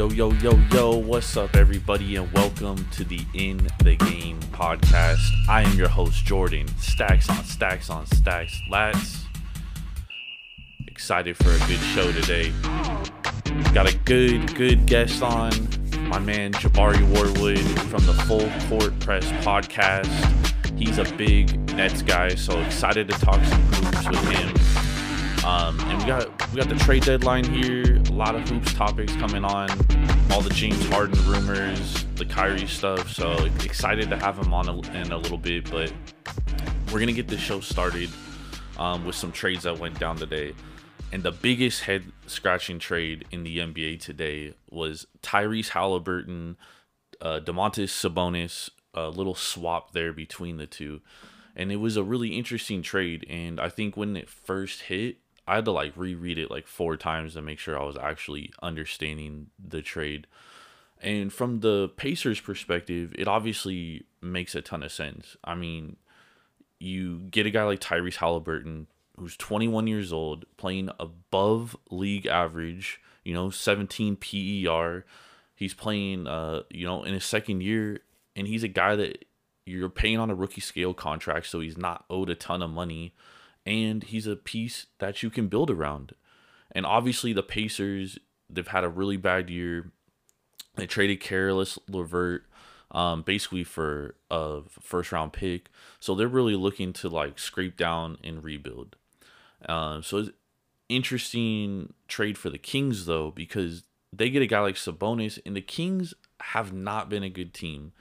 Yo, yo, yo, yo, what's up, everybody, and welcome to the In the Game podcast. I am your host, Jordan. Stacks on stacks on stacks. Lats. Excited for a good show today. Got a good, good guest on. My man, Jabari Warwood from the Full Court Press podcast. He's a big Nets guy, so excited to talk some hoops with him. Um, and we got we got the trade deadline here. A lot of hoops topics coming on. All the James Harden rumors, the Kyrie stuff. So excited to have him on in a little bit. But we're gonna get this show started um, with some trades that went down today. And the biggest head scratching trade in the NBA today was Tyrese Halliburton, uh, Domantas Sabonis. A little swap there between the two and it was a really interesting trade and i think when it first hit i had to like reread it like four times to make sure i was actually understanding the trade. And from the pacers perspective it obviously makes a ton of sense. I mean you get a guy like tyrese halliburton who's 21 years old playing above league average you know 17 PER he's playing uh you know in his second year and he's a guy that you're paying on a rookie scale contract, so he's not owed a ton of money, and he's a piece that you can build around. And obviously, the Pacers they've had a really bad year. They traded Caris LeVert um, basically for a first round pick, so they're really looking to like scrape down and rebuild. Uh, so it's interesting trade for the Kings though because they get a guy like Sabonis, and the Kings have not been a good team.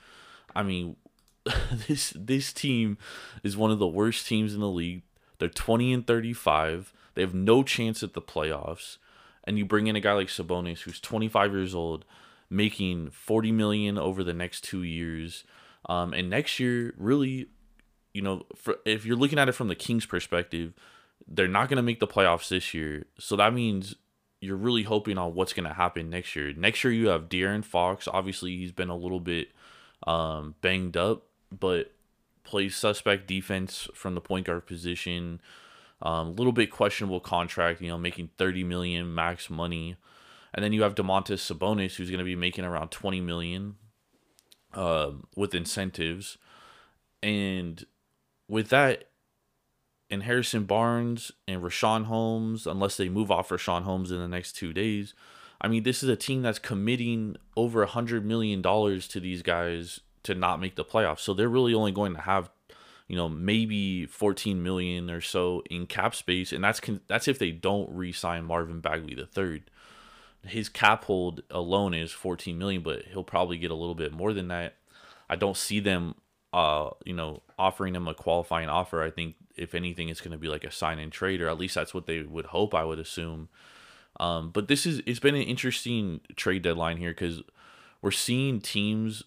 I mean, this this team is one of the worst teams in the league. They're 20 and 35. They have no chance at the playoffs. And you bring in a guy like Sabonis who's 25 years old, making 40 million over the next 2 years. Um, and next year really you know, for, if you're looking at it from the Kings perspective, they're not going to make the playoffs this year. So that means you're really hoping on what's going to happen next year. Next year you have De'Aaron Fox. Obviously, he's been a little bit um, banged up, but plays suspect defense from the point guard position. A um, little bit questionable contract, you know, making 30 million max money. And then you have Domantas Sabonis, who's going to be making around 20 million uh, with incentives. And with that, and Harrison Barnes and Richaun Holmes, unless they move off Richaun Holmes in the next two days, I mean, this is a team that's committing over a hundred million dollars to these guys to not make the playoffs. So they're really only going to have, you know, maybe 14 million or so in cap space, and that's that's if they don't re-sign Marvin Bagley the third. His cap hold alone is 14 million, but he'll probably get a little bit more than that. I don't see them, uh, you know, offering him a qualifying offer. I think if anything, it's going to be like a sign and trade, or at least that's what they would hope. I would assume. Um, but this is it's been an interesting trade deadline here because we're seeing teams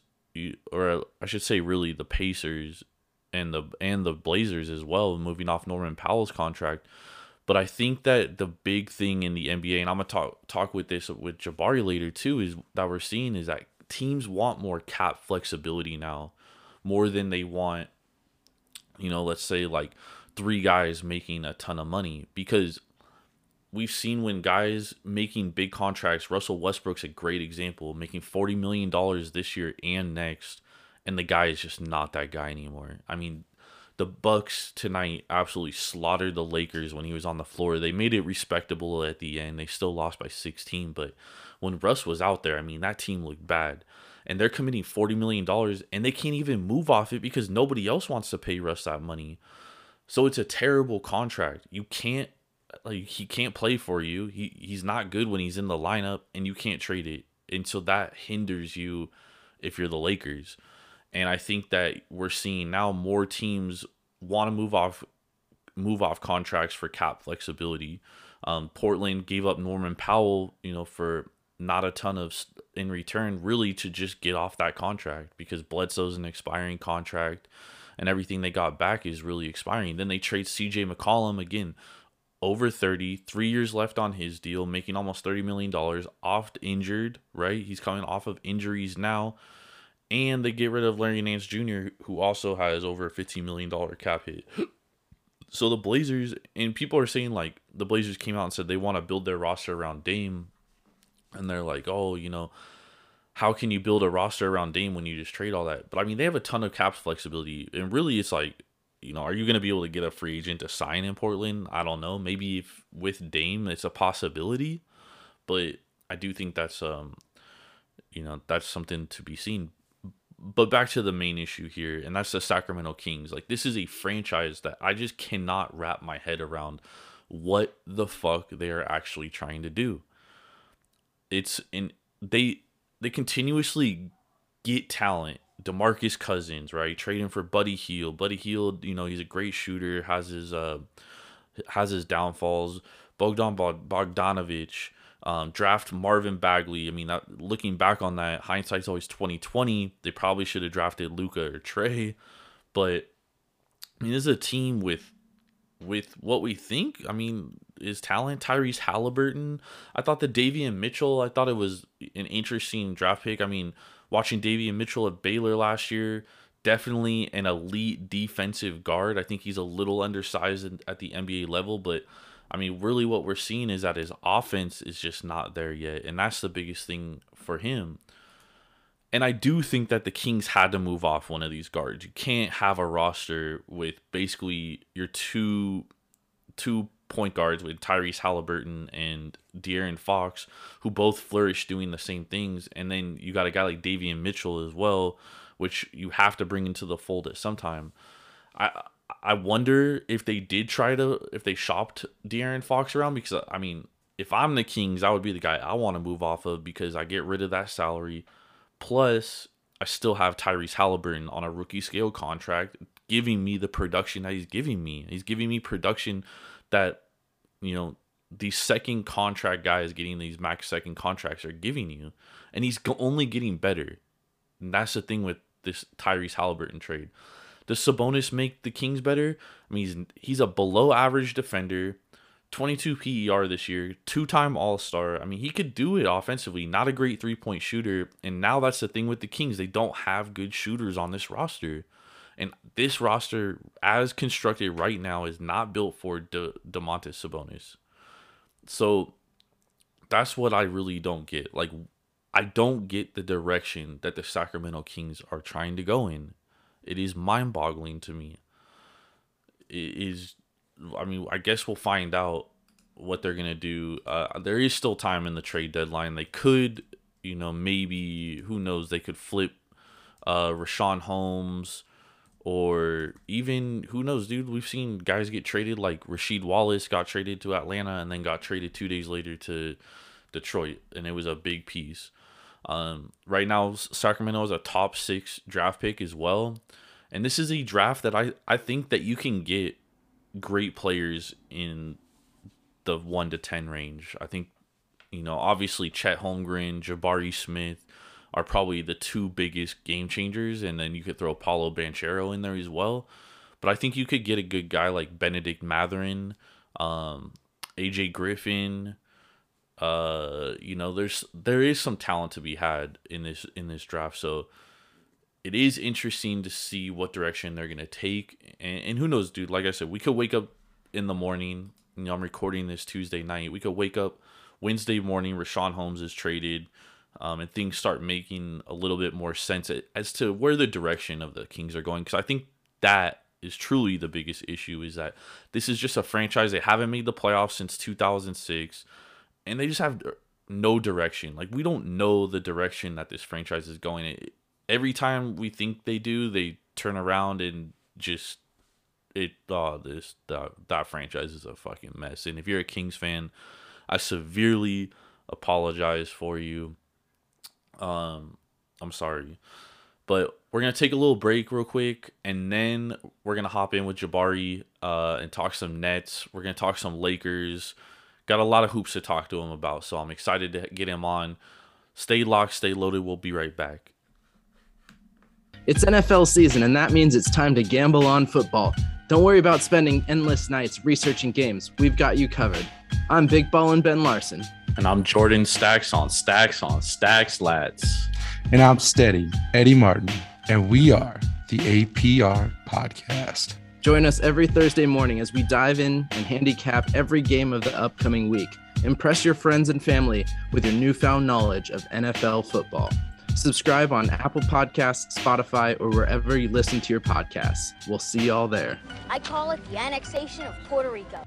or I should say, really the Pacers and the and the Blazers as well, moving off Norman Powell's contract. But I think that the big thing in the NBA, and I'm gonna talk talk with this with Jabari later too, is that we're seeing is that teams want more cap flexibility now, more than they want. You know, let's say like three guys making a ton of money because we've seen when guys making big contracts, Russell Westbrook's a great example, making $40 million this year and next, and the guy is just not that guy anymore. I mean, the Bucks tonight absolutely slaughtered the Lakers when he was on the floor. They made it respectable at the end. They still lost by 16, but when Russ was out there, I mean, that team looked bad. And they're committing $40 million and they can't even move off it because nobody else wants to pay Russ that money. So it's a terrible contract. You can't like he can't play for you. He he's not good when he's in the lineup and you can't trade it. And so that hinders you if you're the Lakers. And I think that we're seeing now more teams want to move off move off contracts for cap flexibility. Um, Portland gave up Norman Powell, you know, for not a ton of in return, really to just get off that contract because Bledsoe's an expiring contract, and everything they got back is really expiring. Then they trade C.J. McCollum again, over 30, three years left on his deal, making almost $30 million, oft injured, right? He's coming off of injuries now. And they get rid of Larry Nance Jr., who also has over a $15 million cap hit. So the Blazers and people are saying like the Blazers came out and said they want to build their roster around Dame, and they're like, oh, you know, how can you build a roster around Dame when you just trade all that? But I mean, they have a ton of cap flexibility, and really, it's like, you know, are you going to be able to get a free agent to sign in Portland? I don't know. Maybe if with Dame, it's a possibility, but I do think that's um, you know, that's something to be seen. But back to the main issue here, and that's the Sacramento Kings. Like this is a franchise that I just cannot wrap my head around what the fuck they are actually trying to do. It's in they they continuously get talent. DeMarcus Cousins, right? Trading for Buddy Hield. Buddy Hield, you know, he's a great shooter, has his uh has his downfalls. Bogdan Bogdanovich, um, draft Marvin Bagley. I mean, that, looking back on that, hindsight's always twenty twenty. They probably should have drafted Luka or Trae, but I mean, this is a team with with what we think. I mean, is talent Tyrese Halliburton. I thought the Davion Mitchell. I thought it was an interesting draft pick. I mean, watching Davion Mitchell at Baylor last year, definitely an elite defensive guard. I think he's a little undersized at the NBA level, but I mean, really, what we're seeing is that his offense is just not there yet, and that's the biggest thing for him. And I do think that the Kings had to move off one of these guards. You can't have a roster with basically your two two point guards with Tyrese Halliburton and De'Aaron Fox, who both flourish doing the same things, and then you got a guy like Davion Mitchell as well, which you have to bring into the fold at some time. I I wonder if they did try to if they shopped De'Aaron Fox around because I mean if I'm the Kings, I would be the guy I want to move off of because I get rid of that salary. Plus, I still have Tyrese Halliburton on a rookie scale contract, giving me the production that he's giving me. He's giving me production that you know these second contract guys getting these max second contracts are giving you, and he's only getting better. And that's the thing with this Tyrese Halliburton trade. Does Sabonis make the Kings better? I mean, he's he's a below average defender, 22 PER this year, two time All Star. I mean, he could do it offensively. Not a great three point shooter, and now that's the thing with the Kings. They don't have good shooters on this roster, and this roster, as constructed right now, is not built for De- Domantas Sabonis. So that's what I really don't get. Like, I don't get the direction that the Sacramento Kings are trying to go in. It is mind boggling to me. It is, I mean, I guess we'll find out what they're going to do. Uh, there is still time in the trade deadline. They could, you know, maybe, who knows, they could flip uh, Richaun Holmes or even who knows, dude. We've seen guys get traded like Rasheed Wallace got traded to Atlanta and then got traded two days later to Detroit, and it was a big piece. Um, right now, Sacramento is a top six draft pick as well, and this is a draft that I I think that you can get great players in the one to ten range. I think you know obviously Chet Holmgren, Jabari Smith are probably the two biggest game changers, and then you could throw Paolo Banchero in there as well. But I think you could get a good guy like Bennedict Mathurin, um, AJ Griffin, uh, you know, there's there is some talent to be had in this in this draft. So it is interesting to see what direction they're gonna take. And, and who knows, dude? Like I said, we could wake up in the morning. You know, I'm recording this Tuesday night. We could wake up Wednesday morning. Richaun Holmes is traded. Um, and things start making a little bit more sense as to where the direction of the Kings are going. Because I think that is truly the biggest issue is that this is just a franchise. They haven't made the playoffs since 2006 and they just have no direction. Like we don't know the direction that this franchise is going. Every time we think they do, they turn around and just it. Oh, this that, that franchise is a fucking mess. And if you're a Kings fan, I severely apologize for you. Um, I'm sorry, but we're gonna take a little break real quick, and then we're gonna hop in with Jabari uh, and talk some Nets. We're gonna talk some Lakers got a lot of hoops to talk to him about. So I'm excited to get him on. Stay locked, stay loaded. We'll be right back. It's NFL season, and that means it's time to gamble on football. Don't worry about spending endless nights researching games. We've got you covered. I'm Big Ball and Ben Larson. And I'm Jordan Stacks on Stacks on Stacks Lads. And I'm Steady, Eddie Martin. And we are the APR Podcast. Join us every Thursday morning as we dive in and handicap every game of the upcoming week. Impress your friends and family with your newfound knowledge of NFL football. Subscribe on Apple Podcasts, Spotify, or wherever you listen to your podcasts. We'll see y'all there. I call it the annexation of Puerto Rico.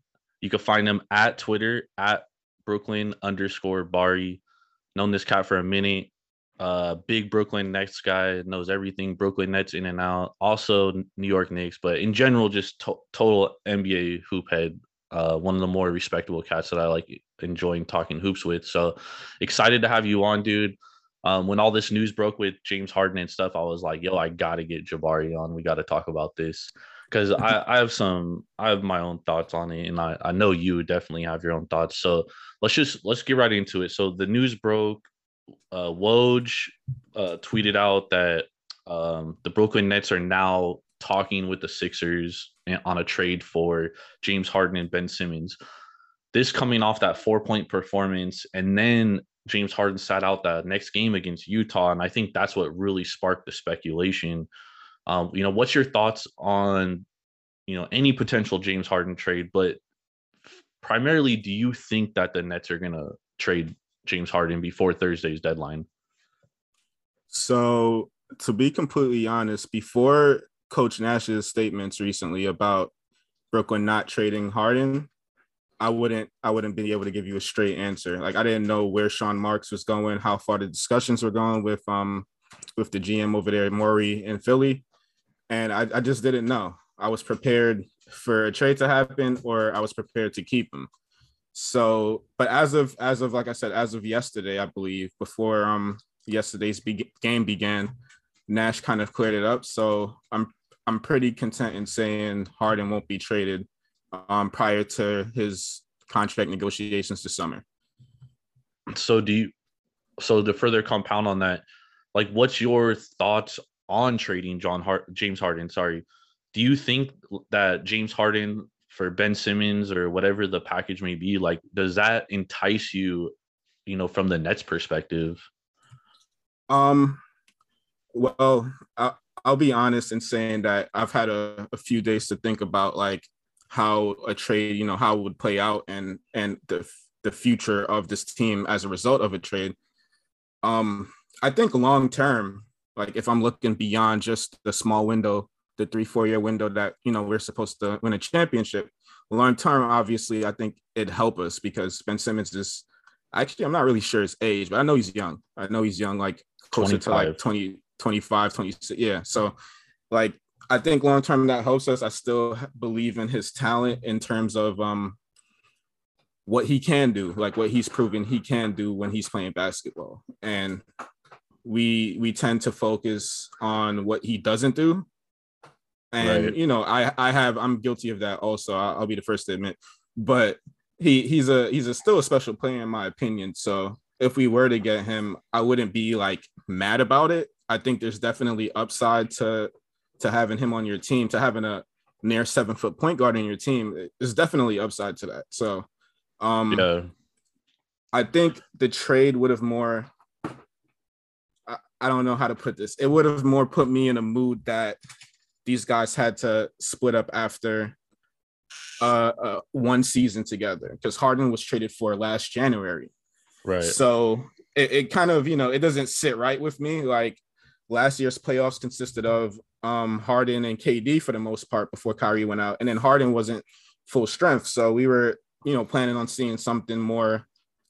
You can find him at Twitter at Brooklyn underscore Bari. Known this cat for a minute. Uh, big Brooklyn Nets guy, knows everything Brooklyn Nets in and out. Also New York Knicks, but in general, just to- total NBA hoop head. Uh, one of the more respectable cats that I like enjoying talking hoops with. So excited to have you on, dude. Um, when all this news broke with James Harden and stuff, I was like, yo, I gotta get Jabari on. We gotta talk about this. Because I, I have some I have my own thoughts on it, and I, I know you definitely have your own thoughts. So let's just let's get right into it. So the news broke. Uh Woj uh tweeted out that um the Brooklyn Nets are now talking with the Sixers on a trade for James Harden and Ben Simmons. This coming off that four point performance, and then James Harden sat out that next game against Utah, and I think that's what really sparked the speculation. Um, you know, what's your thoughts on you know any potential James Harden trade? But primarily, do you think that the Nets are gonna trade James Harden before Thursday's deadline? So, to be completely honest, before Coach Nash's statements recently about Brooklyn not trading Harden, I wouldn't I wouldn't be able to give you a straight answer. Like I didn't know where Sean Marks was going, how far the discussions were going with um with the GM over there, Morey in Philly. And I, I just didn't know. I was prepared for a trade to happen or I was prepared to keep him. So, but as of as of like I said, as of yesterday, I believe before um yesterday's be- game began, Nash kind of cleared it up. So I'm I'm pretty content in saying Harden won't be traded um, prior to his contract negotiations this summer. So do you? So to further compound on that, like, what's your thoughts on trading John Hart, James Harden? Sorry, do you think that James Harden for Ben Simmons or whatever the package may be, like, does that entice you? You know, from the Nets' perspective. Um. Well, I, I'll be honest in saying that I've had a, a few days to think about like how a trade, you know, how it would play out and and the the future of this team as a result of a trade. Um, I think long term, like if I'm looking beyond just the small window, the three four year window that you know we're supposed to win a championship, long term, obviously, I think it'd help us because Ben Simmons is actually I'm not really sure his age, but I know he's young. I know he's young, like closer 25. to like 20, 25, 26. Yeah. So like I think long term that helps us. I still believe in his talent in terms of um what he can do, like what he's proven he can do when he's playing basketball. And we we tend to focus on what he doesn't do. And right. you know, I I have I'm guilty of that also. I'll, I'll be the first to admit. But he he's a he's a still a special player in my opinion. So if we were to get him, I wouldn't be like mad about it. I think there's definitely upside to to having him on your team, to having a near seven foot point guard in your team. There's definitely upside to that. So, um, yeah, I think the trade would have more. I, I don't know how to put this. It would have more put me in a mood that these guys had to split up after uh, uh, one season together because Harden was traded for last January. Right. So it, it kind of, you know, it doesn't sit right with me. Like last year's playoffs consisted of um, Harden and KD for the most part before Kyrie went out, and then Harden wasn't full strength, so we were you know planning on seeing something more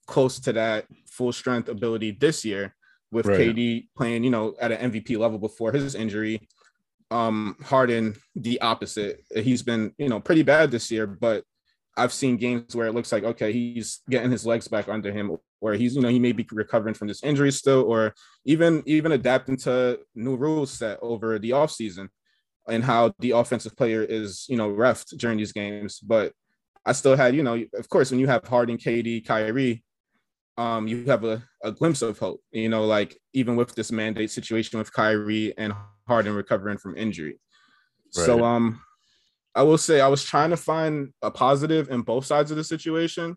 close to that full strength ability this year with right. KD playing you know at an MVP level before his injury. Um, Harden the opposite. He's been you know pretty bad this year, but I've seen games where it looks like okay, he's getting his legs back under him, where he's you know he may be recovering from this injury still, or even even adapting to new rules set over the offseason. and how the offensive player is, you know, refed during these games. But I still had, you know, of course, when you have Harden, KD, Kyrie, um, you have a, a glimpse of hope, you know, like even with this mandate situation with Kyrie and Harden recovering from injury. Right. So um I will say I was trying to find a positive in both sides of the situation,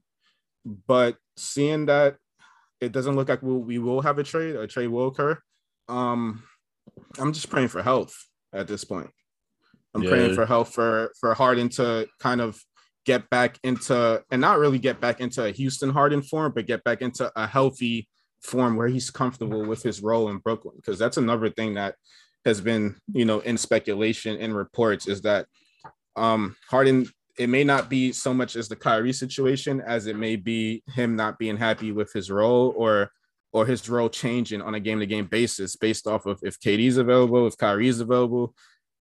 but seeing that it doesn't look like we'll, we will have a trade, a trade will occur. Um, I'm just praying for health at this point. I'm yeah. praying for health for for Harden to kind of get back into and not really get back into a Houston Harden form, but get back into a healthy form where he's comfortable with his role in Brooklyn. Because that's another thing that has been, you know, in speculation and reports is that um Harden, it may not be so much as the Kyrie situation as it may be him not being happy with his role or or his role changing on a game-to-game basis based off of if KD's available, if Kyrie's available,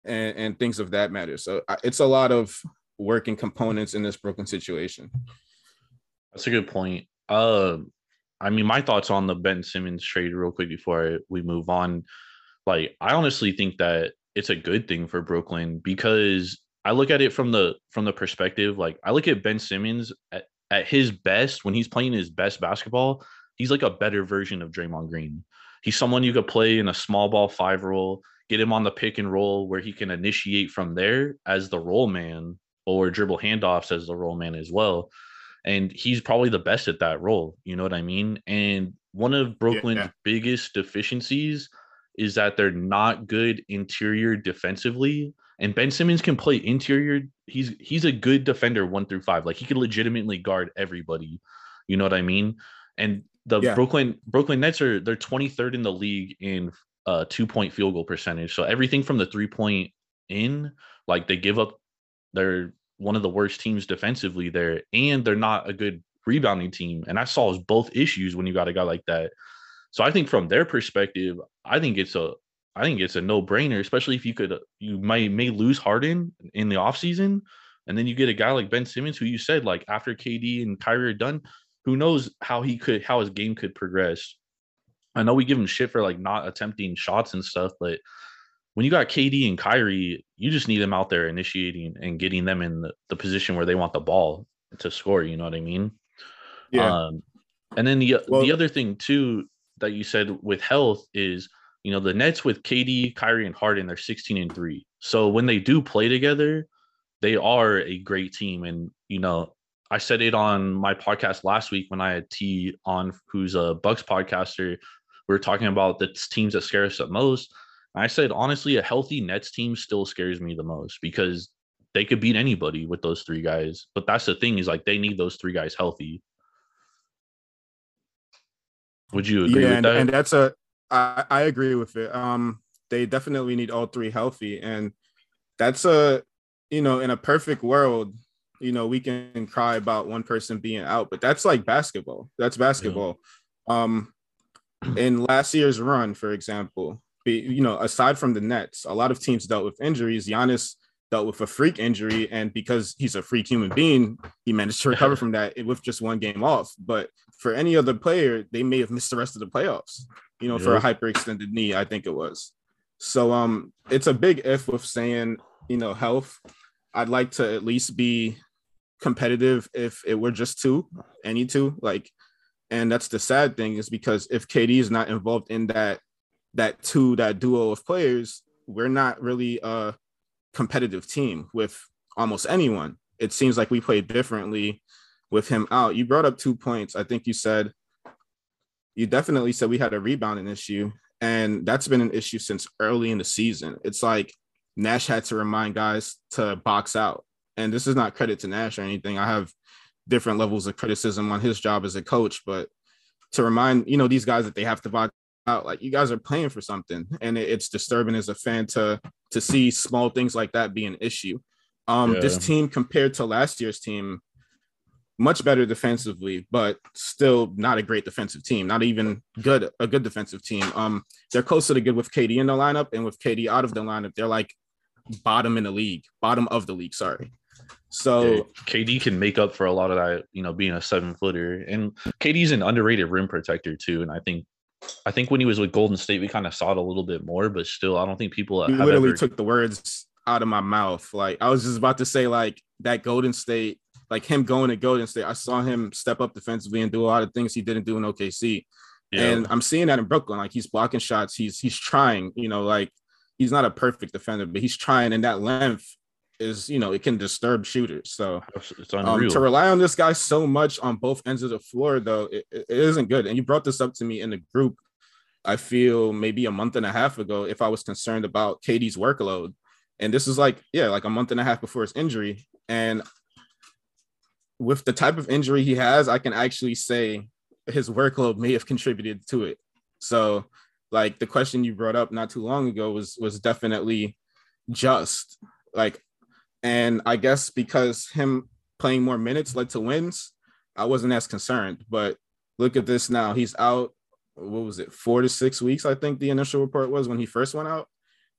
and, and things of that matter. So it's a lot of working components in this Brooklyn situation. That's a good point. Uh, I mean, my thoughts on the Ben Simmons trade, real quick, before we move on. Like, I honestly think that it's a good thing for Brooklyn because I look at it from the from the perspective like I look at Ben Simmons at, at his best when he's playing his best basketball, he's like a better version of Draymond Green. He's someone you could play in a small ball five role, get him on the pick and roll where he can initiate from there as the roll man or dribble handoffs as the roll man as well. And he's probably the best at that role. You know what I mean? And one of Brooklyn's yeah, yeah. biggest deficiencies is that they're not good interior defensively and Ben Simmons can play interior. He's he's a good defender one through five. Like he can legitimately guard everybody. You know what I mean? And the yeah. Brooklyn Brooklyn Nets are they're 23rd in the league in uh two point field goal percentage. So everything from the three point in, like they give up they're one of the worst teams defensively there, and they're not a good rebounding team. And that solves both issues when you got a guy like that. So I think from their perspective, I think it's a I think it's a no brainer, especially if you could, uh, you might may lose Harden in the offseason. And then you get a guy like Ben Simmons, who you said, like after KD and Kyrie are done, who knows how he could, how his game could progress. I know we give him shit for like not attempting shots and stuff, but when you got KD and Kyrie, you just need them out there initiating and getting them in the, the position where they want the ball to score. You know what I mean? Yeah. Um, and then the well, the other thing too that you said with health is you know, the Nets with KD, Kyrie, and Harden, they're 16 and 3. So when they do play together, they are a great team. And, you know, I said it on my podcast last week when I had T on, who's a Bucks podcaster. We were talking about the teams that scare us the most. I said, honestly, a healthy Nets team still scares me the most because they could beat anybody with those three guys. But that's the thing is like they need those three guys healthy. Would you agree yeah, with and, that? And that's a I, I agree with it. Um, they definitely need all three healthy, and that's a you know in a perfect world, you know we can cry about one person being out, but that's like basketball. That's basketball. Yeah. Um, in last year's run, for example, be, you know aside from the Nets, a lot of teams dealt with injuries. Giannis dealt with a freak injury, and because he's a freak human being, he managed to recover from that with just one game off. But for any other player, they may have missed the rest of the playoffs you know, for a hyperextended knee, I think it was. So um it's a big if with saying, you know, health. I'd like to at least be competitive if it were just two, any two. Like, and that's the sad thing is because if KD is not involved in that that two, that duo of players, we're not really a competitive team with almost anyone. It seems like we play differently with him out. You brought up two points. I think you said you definitely said we had a rebounding issue, and that's been an issue since early in the season. It's like Nash had to remind guys to box out, and this is not credit to Nash or anything. I have different levels of criticism on his job as a coach, but to remind you know these guys that they have to box out, like you guys are playing for something, and it's disturbing as a fan to to see small things like that be an issue. Um, yeah. This team compared to last year's team much better defensively, but still not a great defensive team. Not even good, a good defensive team. Um, they're closer to good with KD in the lineup, and with KD out of the lineup, they're like bottom in the league, bottom of the league. Sorry. So yeah, KD can make up for a lot of that, you know, being a seven footer, and KD's an underrated rim protector too. And I think, I think when he was with Golden State, we kind of saw it a little bit more, but still, I don't think people. Literally ever... took the words out of my mouth. Like I was just about to say, like that Golden State, like him going to Golden State. I saw him step up defensively and do a lot of things he didn't do in OKC. Yeah. And I'm seeing that in Brooklyn. Like he's blocking shots. He's he's trying. You know, like he's not a perfect defender, but he's trying. And that length is, you know, it can disturb shooters. So it's um, to rely on this guy so much on both ends of the floor, though, it, it isn't good. And you brought this up to me in the group. I feel maybe a month and a half ago, if I was concerned about KD's workload, and this is like, yeah, like a month and a half before his injury, and with the type of injury he has, I can actually say his workload may have contributed to it. So, like the question you brought up not too long ago was was definitely just like, and I guess because him playing more minutes led to wins, I wasn't as concerned. But look at this now. He's out. What was it? Four to six weeks, I think the initial report was when he first went out.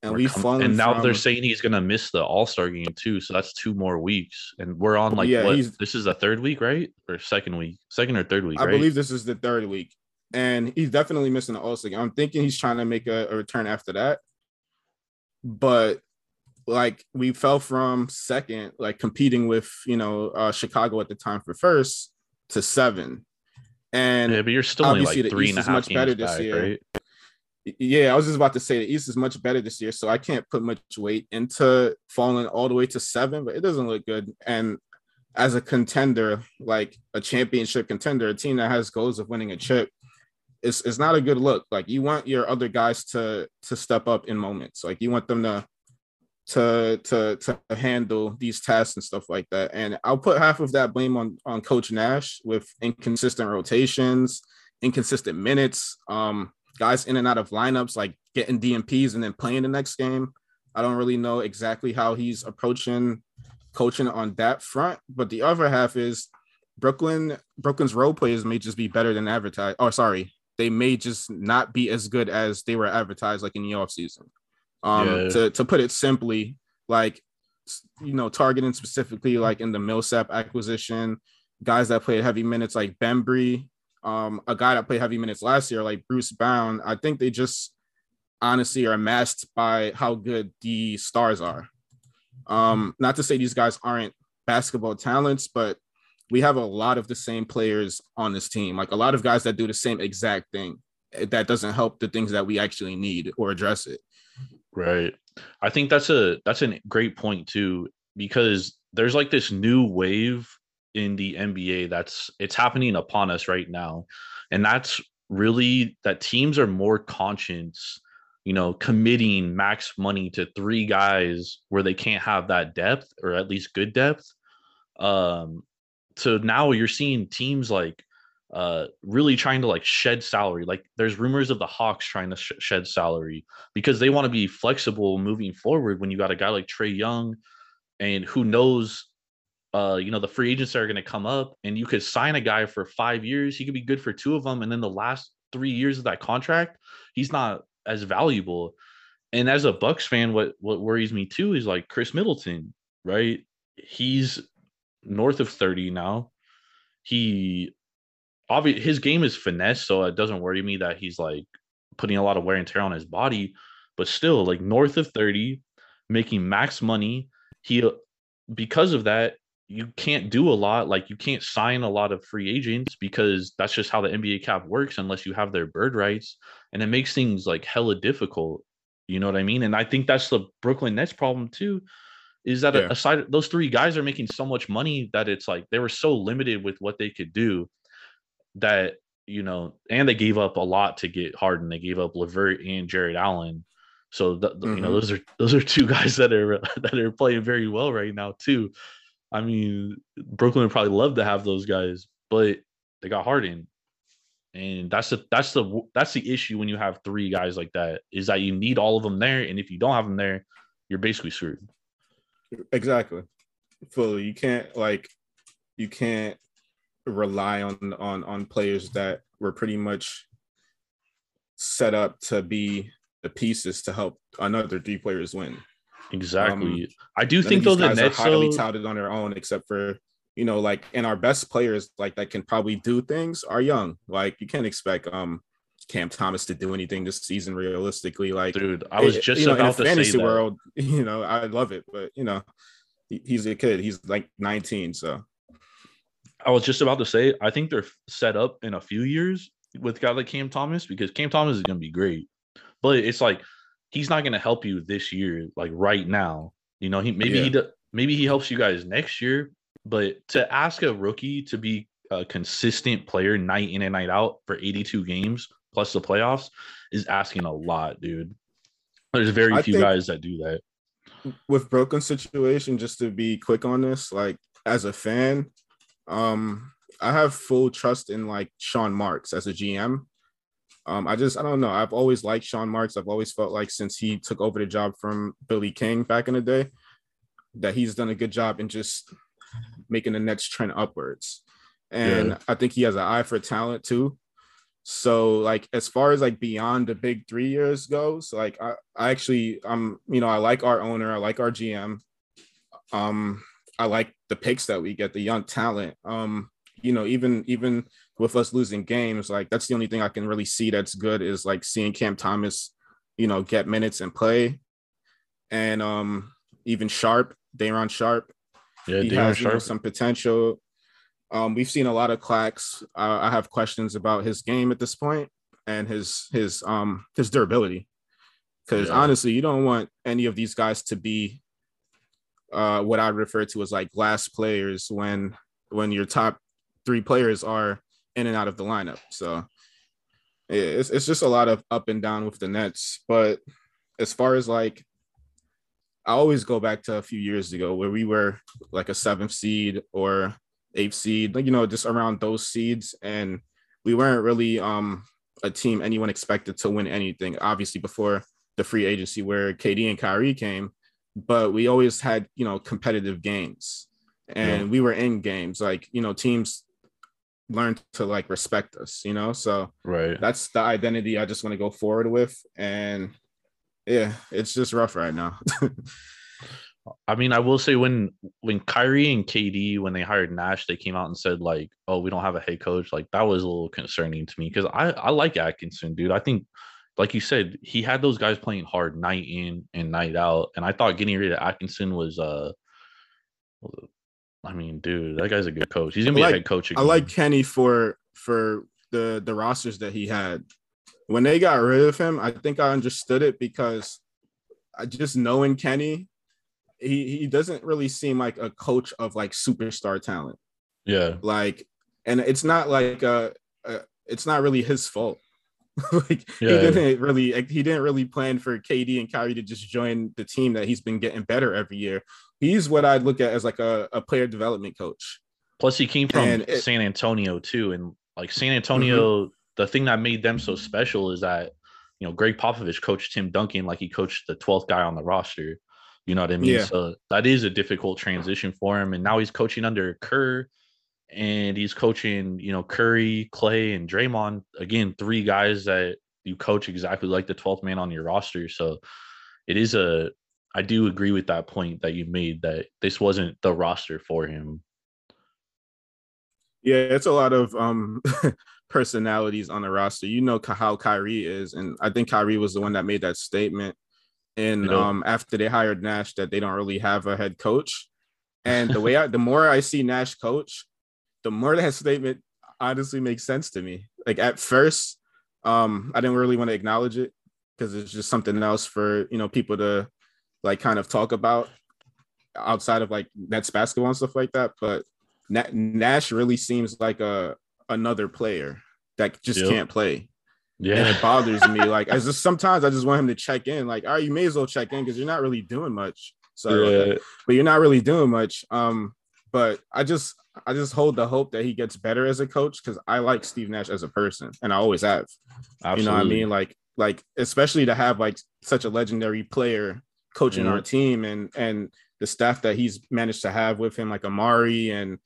And we've com- and now from- they're saying he's gonna miss the All Star game too, so that's two more weeks, and we're on like Yeah, what? he's- This is the third week, right, or second week, second or third week, I right? believe this is the third week, and he's definitely missing the All Star game. I'm thinking he's trying to make a, a return after that, but like we fell from second, like competing with you know uh, Chicago at the time for first to seven, and yeah, but you're still only obviously like the three East and is much better this back, year. right? Yeah, I was just about to say the East is much better this year, so I can't put much weight into falling all the way to seven, but it doesn't look good. And as a contender, like a championship contender, a team that has goals of winning a chip, it's, it's not a good look. Like you want your other guys to to step up in moments. Like you want them to to to to handle these tasks and stuff like that. And I'll put half of that blame on on Coach Nash with inconsistent rotations, inconsistent minutes, um, guys in and out of lineups, like getting DNPs and then playing the next game. I don't really know exactly how he's approaching coaching on that front, but the other half is Brooklyn. Brooklyn's role players may just be better than advertised. Oh, sorry, they may just not be as good as they were advertised, like in the offseason. Um, Yeah. to to put it simply, like you know, targeting specifically like in the Millsap acquisition, guys that played heavy minutes like Bembry, um, a guy that played heavy minutes last year like Bruce Brown. I think they just honestly are masked by how good the stars are. Um, not to say these guys aren't basketball talents, but we have a lot of the same players on this team, like a lot of guys that do the same exact thing. That doesn't help the things that we actually need or address it. Right. I think that's a that's a great point too because there's like this new wave in the NBA that's it's happening upon us right now. And that's really that teams are more conscious, you know, committing max money to three guys where they can't have that depth or at least good depth. Um so now you're seeing teams like uh really trying to like shed salary. Like there's rumors of the Hawks trying to sh- shed salary because they want to be flexible moving forward when you got a guy like Trae Young and who knows uh you know the free agents are going to come up and you could sign a guy for 5 years he could be good for two of them and then the last 3 years of that contract he's not as valuable. And as a Bucks fan what what worries me too is like Khris Middleton right? He's north of 30 now. He obviously his game is finesse so it doesn't worry me that he's like putting a lot of wear and tear on his body, but still like north of 30, making max money. He because of that, you can't do a lot. Like you can't sign a lot of free agents because that's just how the NBA cap works unless you have their bird rights. And it makes things like hella difficult. You know what I mean? And I think that's the Brooklyn Nets problem too. Is that Yeah. aside those three guys are making so much money that it's like they were so limited with what they could do that you know, and they gave up a lot to get Harden. They gave up Levert and Jarrett Allen. So th- th- you know, Mhm. those are those are two guys that are that are playing very well right now too. I mean, Brooklyn would probably love to have those guys, but they got Harden, and that's the that's the that's the issue when you have three guys like that is that you need all of them there, and if you don't have them there, you're basically screwed. Exactly. Fully. You can't like you can't rely on on on players that were pretty much set up to be the pieces to help another three players win. Exactly. I do think though guys Nets are highly touted on their own, except for you know, like and our best players like that can probably do things are young. Like you can't expect um Cam Thomas to do anything this season realistically. Like, dude, I was it- just you know, in about the to fantasy say that. world, you know, I love it, but you know, he- he's a kid. He's like 19, so I was just about to say, I think they're set up in a few years with a guy like Cam Thomas because Cam Thomas is going to be great, but it's like he's not going to help you this year, like right now. You know, he maybe he Yeah. do, maybe he helps you guys next year, but to ask a rookie to be a consistent player night in and night out for 82 games plus the playoffs is asking a lot, dude. There's very I few guys that do that. with Brooklyn situation, just to be quick on this, like as a fan, um, I have full trust in like Sean Marks as a GM. Um, I just I don't know. I've always liked Sean Marks. I've always felt like since he took over the job from Billy King back in the day, that he's done a good job in just making the Nets trend upwards. And Yeah. I think he has an eye for talent too. So like as far as like beyond the big three years goes, like I, I actually um you know I like our owner, I like our GM. Um I like the picks that we get, the young talent. Um, you know, even even with us losing games, like that's the only thing I can really see that's good is like seeing Cam Thomas, you know, get minutes and play. And um even Sharpe, Day'Ron Sharpe, Yeah, he Deion has you know, Sharpe. some potential. Um, we've seen a lot of clacks. Uh, I have questions about his game at this point and his his um his durability. Because Yeah. honestly, you don't want any of these guys to be uh what I refer to as like glass players when when your top three players are in and out of the lineup. So yeah, it's it's just a lot of up and down with the Nets. But as far as like I always go back to a few years ago where we were like a seventh seed or eighth seed, like you know, just around those seeds, and we weren't really um a team anyone expected to win anything. Obviously, before the free agency where KD and Kyrie came, but we always had you know competitive games, and Yeah. we were in games. Like you know, teams learned to like respect us. You know, so Right. that's the identity I just want to go forward with, and yeah, it's just rough right now. I mean, I will say when when Kyrie and KD when they hired Nash, they came out and said like, "Oh, we don't have a head coach." Like that was a little concerning to me because I I like Atkinson, dude. I think, like you said, he had those guys playing hard night in and night out, and I thought getting rid of Atkinson was uh, I mean, dude, that guy's a good coach. He's gonna be I a like- head coach. Again. I like Kenny for for the the rosters that he had. When they got rid of him, I think I understood it because I just knowing Kenny, he he doesn't really seem like a coach of like superstar talent. yeah, Like, and it's not like uh, uh it's not really his fault. like Yeah. he didn't really he didn't really plan for KD and Kyrie to just join the team that he's been getting better every year. He's what I'd look at as like a, a player development coach. Plus, he came from it- Mm-hmm. San Antonio too, and like San Antonio, the thing that made them so special is that you know Gregg Popovich coached Tim Duncan like he coached the twelfth guy on the roster. You know what I mean? Yeah. So that is a difficult transition for him, and now he's coaching under Kerr, and he's coaching you know Curry, Klay, and Draymond again, three guys that you coach exactly like the twelfth man on your roster. So it is a. I do agree with that point that you made that this wasn't the roster for him. Yeah, it's a lot of um personalities on the roster. You know how Kyrie is, and I think Kyrie was the one that made that statement. And um after they hired Nash, that they don't really have a head coach. And the way I, the more I see Nash coach, the more that statement honestly makes sense to me. Like at first, um, I didn't really want to acknowledge it because it's just something else for you know people to like kind of talk about outside of like Nets basketball and stuff like that. But Na- Nash really seems like a another player that just Yep. can't play, Yeah, and it bothers me. Like, as just sometimes I just want him to check in. Like, all right, you may as well check in because you're not really doing much. Sorry, that. Yeah. but you're not really doing much. Um, but I just I just hold the hope that he gets better as a coach because I like Steve Nash as a person, and I always have. Absolutely. You know what I mean? Like, like especially to have like such a legendary player coaching Yeah. our team and and the staff that he's managed to have with him, like Amar'e, and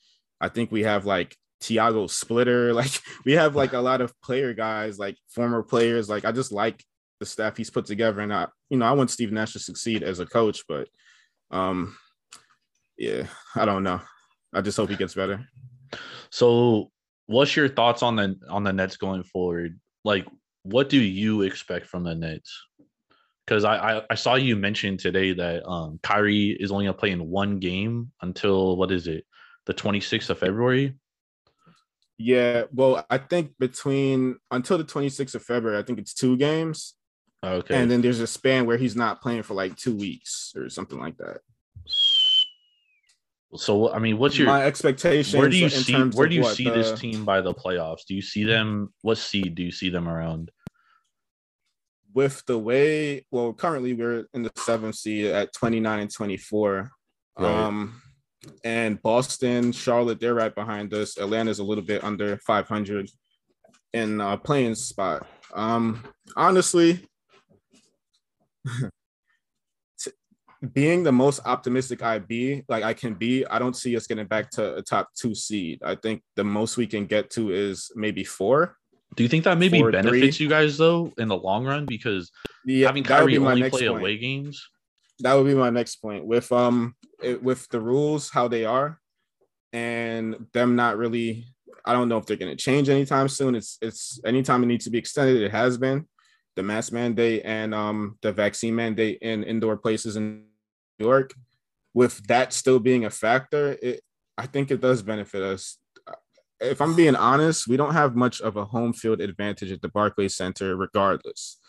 I think we have like Tiago Splitter. Like we have like a lot of player guys, like former players. Like I just like the staff he's put together, and I, you know, I want Steve Nash to succeed as a coach, but um, yeah, I don't know. I just hope he gets better. So, what's your thoughts on the on the Nets going forward? Like, what do you expect from the Nets? Because I, I I saw you mention today that um Kyrie is only gonna play in one game until what is it, the 26th of February? Yeah, well, I think between until the 26th of February, I think it's two games. Okay. And then there's a span where he's not playing for like two weeks or something like that. so I mean, what's your my expectations? where do you see where do you what, see this team by the playoffs? Do you see them? What seed do you see them around? With the way? Well, currently we're in the seventh seed at 29 and 24. Right. Um, and Boston, Charlotte, they're right behind us. Atlanta's a little bit under 500 in uh, playing spot. Um, honestly, being the most optimistic I be, like I can be, I don't see us getting back to a top two seed. I think the most we can get to is maybe four. Do you think that maybe Four, benefits three. you guys though in the long run? Because Yeah, having Kyrie only play point. away games, that would be my next point with um it, with the rules how they are and them not really i don't know if they're going to change anytime soon it's it's anytime it needs to be extended it has been the mask mandate and um the vaccine mandate in indoor places in new york with that still being a factor it i think it does benefit us if i'm being honest we don't have much of a home field advantage at the barclays center regardless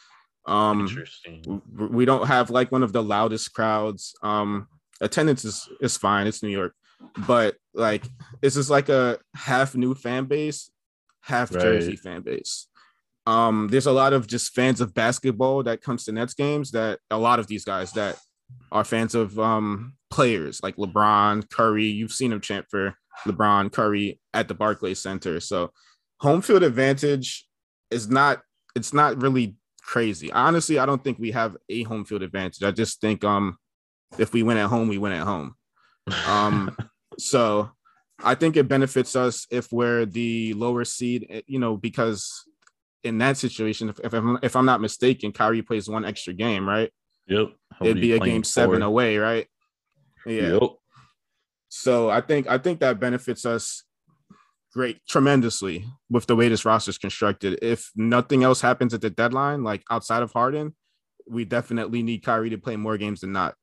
um interesting. we don't have like one of the loudest crowds. Um, attendance is is fine. It's New York, but like it's just like a half new fan base, half Right. Jersey fan base. Um, there's a lot of just fans of basketball that comes to Nets games. That a lot of these guys that are fans of um players like LeBron, Curry. You've seen them chant for LeBron, Curry at the Barclays Center. So home field advantage is not. It's not really crazy. Honestly, I don't think we have a home field advantage. I just think um if we win at home, we win at home. Um so I think it benefits us if we're the lower seed, eh, you know, because in that situation, if, if I'm if I'm not mistaken, Kyrie plays one extra game, right? Yep. It'd be a game seven away, right? Yeah. Yep. So I think I think that benefits us great tremendously with the way this roster is constructed. If nothing else happens at the deadline, like outside of Harden, we definitely need Kyrie to play more games than not.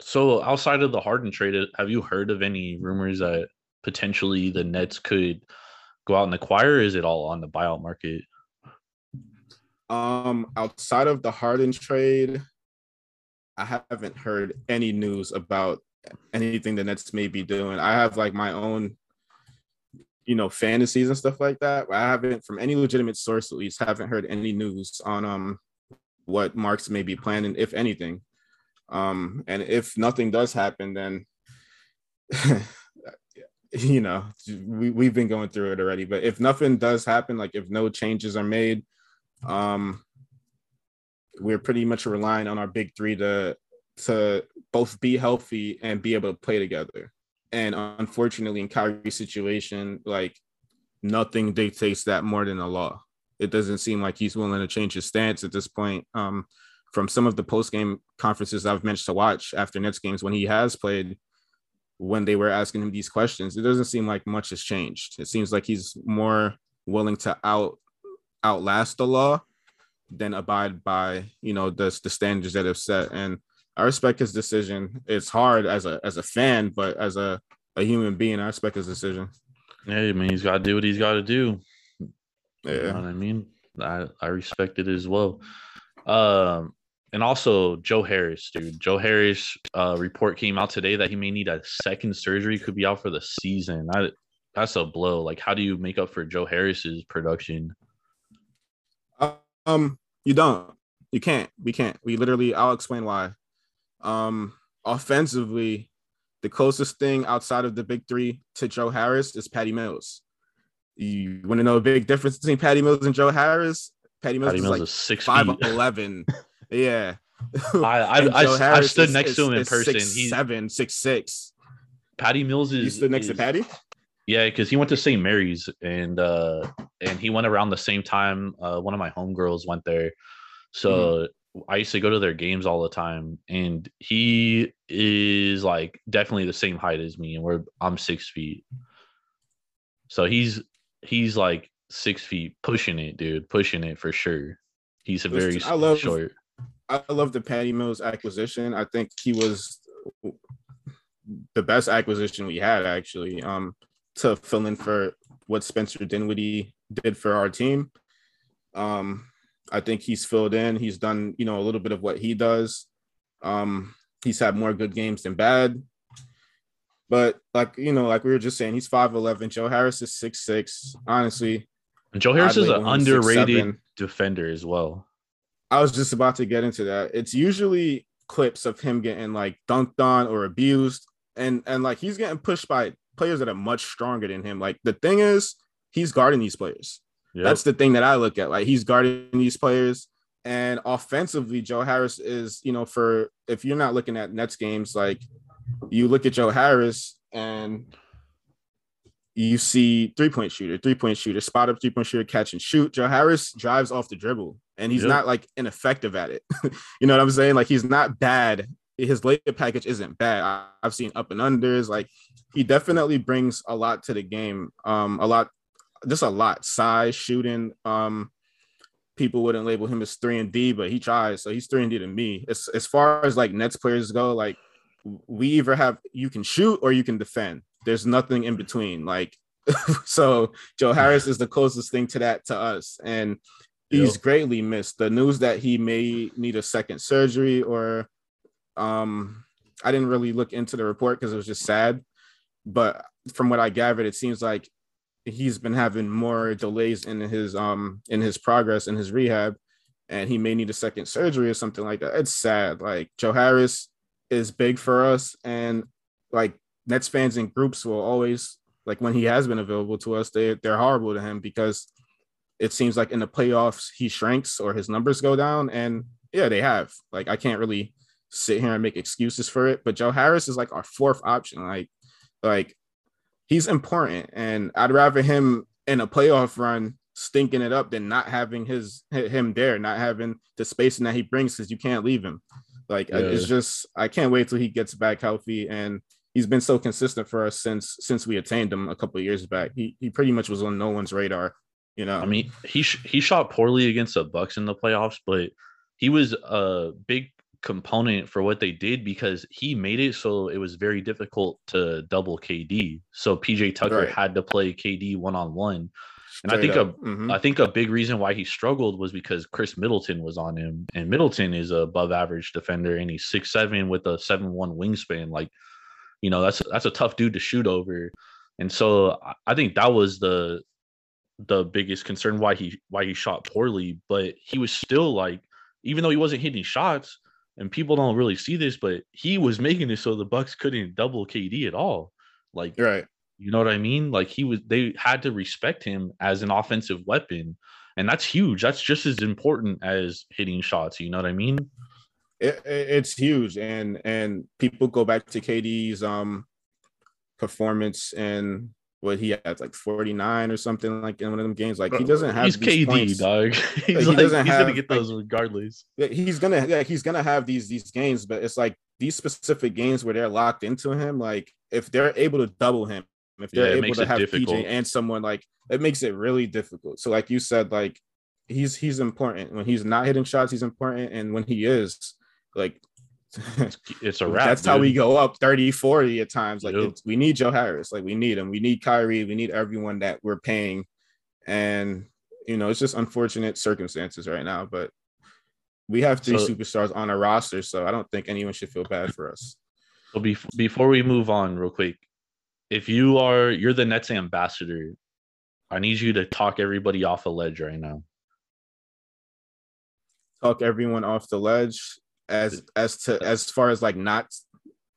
So outside of the Harden trade, have you heard of any rumors that potentially the Nets could go out and acquire? Is it all on the buyout market? Um, outside of the Harden trade, I haven't heard any news about anything the Nets may be doing. I have like my own, you know, fantasies and stuff like that. I haven't, from any legitimate source at least, haven't heard any news on um what Marks may be planning, if anything. Um, and if nothing does happen, then you know, we, we've been going through it already. But if nothing does happen, like if no changes are made, um, we're pretty much relying on our big three to to both be healthy and be able to play together. And unfortunately, in Kyrie's situation, like nothing dictates that more than the law. It doesn't seem like he's willing to change his stance at this point. Um, from some of the post game conferences I've managed to watch after Nets games when he has played, when they were asking him these questions, it doesn't seem like much has changed. It seems like he's more willing to out outlast the law than abide by you know the the standards that have set. And I respect his decision. It's hard as a as a fan, but as a a human being, I respect his decision. Yeah, I mean, he's got to do what he's got to do. You know Yeah. what I mean? I, I respect it as well. Um, and also Joe Harris, dude. Joe Harris uh, report came out today that he may need a second surgery, could be out for the season. I, that's a blow. Like, how do you make up for Joe Harris's production? Um, you don't. You can't. We can't. We literally. I'll explain why. Um, offensively, the closest thing outside of the big three to Joe Harris is Patty Mills. You want to know a big difference between Patty Mills and Joe Harris? Patty Mills Patty is Mills like is six five feet. eleven. yeah. I I, I, I stood is- next is- to him in person. Six, He's seven, six six. Patty Mills is You stood next to Patty. Yeah, because he went to St. Mary's and uh and he went around the same time. Uh one of my homegirls went there. So I used to go to their games all the time. And he is like definitely the same height as me, and we're I'm six feet. So he's he's like six feet pushing it, dude, pushing it for sure. He's a very I love- short. I love the Patty Mills acquisition. I think he was the best acquisition we had actually. Um, to fill in for what Spencer Dinwiddie did for our team. Um, I think he's filled in. He's done, you know, a little bit of what he does. Um, he's had more good games than bad. But like you know, like we were just saying, he's five eleven. Joe Harris is six six. Honestly, And Joe Harris is an underrated 6'7". defender as well. I was just about to get into that. It's usually clips of him getting like dunked on or abused, and and like he's getting pushed by players that are much stronger than him. Like the thing is, he's guarding these players. Yep. That's the thing that I look at. Like he's guarding these players, and offensively, Joe Harris is you know for if you're not looking at Nets games, like you look at Joe Harris and you see three point shooter, three point shooter, spot up three point shooter, catch and shoot. Joe Harris drives off the dribble, and he's Yep. not like ineffective at it. you know what I'm saying? Like he's not bad. His later package isn't bad. I, I've seen up and unders. Like he definitely brings a lot to the game. Um, a lot, just a lot. Size, shooting. Um, people wouldn't label him as three and D, but he tries. So he's three and D to me. As as far as like Nets players go, like we either have you can shoot or you can defend. There's nothing in between. Like so, Joe Harris is the closest thing to that to us, and he's greatly missed. The news that he may need a second surgery or um I didn't really look into the report because it was just sad. But from what I gathered, it seems like he's been having more delays in his um in his progress in his rehab, and he may need a second surgery or something like that. It's sad. Like Joe Harris is big for us, and like Nets fans and groups will always like when he has been available to us, they they're horrible to him because it seems like in the playoffs he shrinks or his numbers go down, and yeah, they have. Like I can't really sit here and make excuses for it, but Joe Harris is like our fourth option. Like, like he's important, and I'd rather him in a playoff run stinking it up than not having his him there, not having the spacing that he brings because you can't leave him. Like Yeah. it's just I can't wait till he gets back healthy and he's been so consistent for us since since we attained him a couple of years back. He he pretty much was on no one's radar, you know. I mean, he sh- he shot poorly against the Bucks in the playoffs, but he was a big component for what they did because he made it so it was very difficult to double KD. So PJ Tucker Right. had to play KD one on one. And I think up. a Mhm. I think a big reason why he struggled was because Khris Middleton was on him, and Middleton is a above average defender, and he's six seven with a seven one wingspan. Like, you know, that's that's a tough dude to shoot over, and so I think that was the the biggest concern why he why he shot poorly. But he was still like, even though he wasn't hitting shots, and people don't really see this, but he was making it so the Bucks couldn't double KD at all. Like, right. you know what I mean? Like he was they had to respect him as an offensive weapon. And that's huge. That's just as important as hitting shots. You know what I mean? It, it- it's huge, and and people go back to KD's um performance and what he had like 49 or something like in one of them games. Like he doesn't have He's these KD, points. dog. he's he like, doesn't he's have, gonna get like- those regardless. He's gonna yeah, he's gonna have these these games, but it's like these specific games where they're locked into him. Like if they're able to double him, if they're it able to have difficult. PJ and someone like it makes it really difficult. So like you said, like he's he's important when he's not hitting shots. He's important, and when he is, like It's a wrap. that's how we go up 30, 40 at times. Like Yep. it's, we need Joe Harris. Like we need him. We need Kyrie. We need everyone that we're paying. And you know, it's just unfortunate circumstances right now. But we have three So- superstars on our roster, so I don't think anyone should feel bad for us. So bef- before we move on, real quick, if you are you're the Nets ambassador, I need you to talk everybody off a ledge right now. Talk everyone off the ledge as as to as far as like not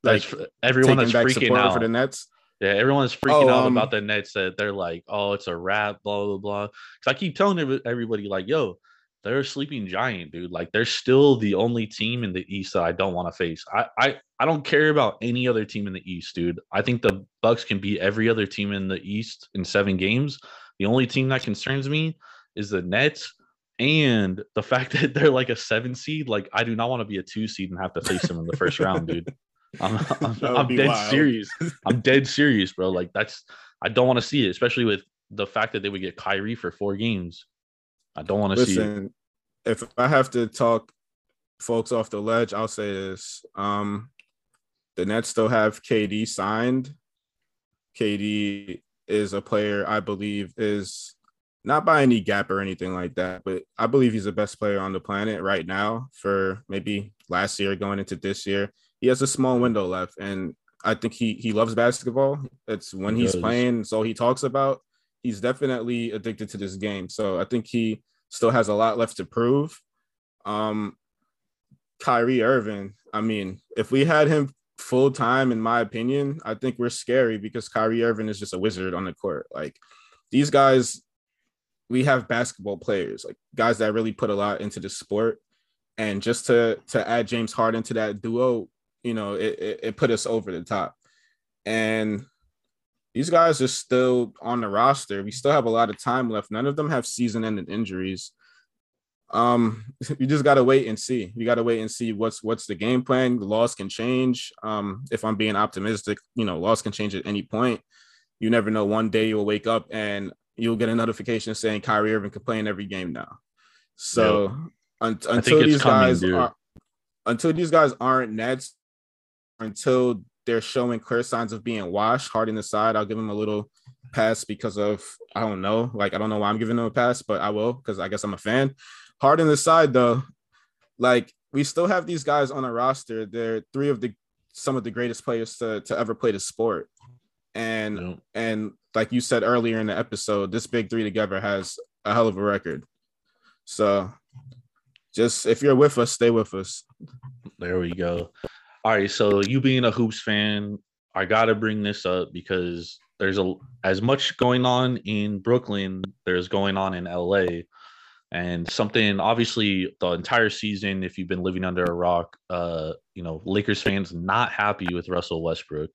like That's everyone that's freaking out. for the Nets. Yeah, everyone's freaking Oh, out um, about the Nets that they're like, oh, it's a wrap, blah blah blah. Because I keep telling everybody, like, yo, they're a sleeping giant, dude. Like, they're still the only team in the East that I don't want to face. I, I, I don't care about any other team in the East, dude. I think the Bucks can beat every other team in the East in seven games. The only team that concerns me is the Nets. And the fact that they're like a seven seed, like I do not want to be a two seed and have to face them in the first round, dude. I'm, I'm, I'm dead wild. serious. I'm dead serious, bro. Like that's I don't want to see it, especially with the fact that they would get Kyrie for four games. I don't want to see it. Listen, if I have to talk folks off the ledge, I'll say this. Um, the Nets still have KD signed. KD is a player I believe is not by any gap or anything like that, but I believe he's the best player on the planet right now for maybe last year going into this year. He has a small window left and I think he he loves basketball. It's when he he's does. playing, so he talks about. He's definitely addicted to this game. So I think he still has a lot left to prove. Um Kyrie Irving, I mean, if we had him full time, in my opinion, I think we're scary because Kyrie Irving is just a wizard on the court. Like these guys we have basketball players, like guys that really put a lot into the sport. And just to to add James Harden to that duo, you know, it, it, it put us over the top. And these guys are still on the roster. We still have a lot of time left. None of them have season-ending injuries. Um, you just gotta wait and see. You gotta wait and see what's what's the game plan. The laws can change. Um, if I'm being optimistic, you know, laws can change at any point. You never know. One day you'll wake up and you'll get a notification saying Kyrie Irving can play in every game now. So yep. un- until these coming, guys dude. are until these guys aren't Nets, until they're showing clear signs of being washed, Harden side, I'll give them a little pass because of I don't know, like I don't know why I'm giving them a pass, but I will because I guess I'm a fan. Hard in the side though, like we still have these guys on a roster. They're three of the some of the greatest players to, to ever play the sport. And and like you said earlier in the episode, this big three together has a hell of a record. So just if you're with us, stay with us. There we go. All right. So you being a hoops fan, I gotta bring this up because there's a as much going on in Brooklyn, there's going on in LA. And something obviously the entire season, if you've been living under a rock, uh, you know, Lakers fans not happy with Russell Westbrook.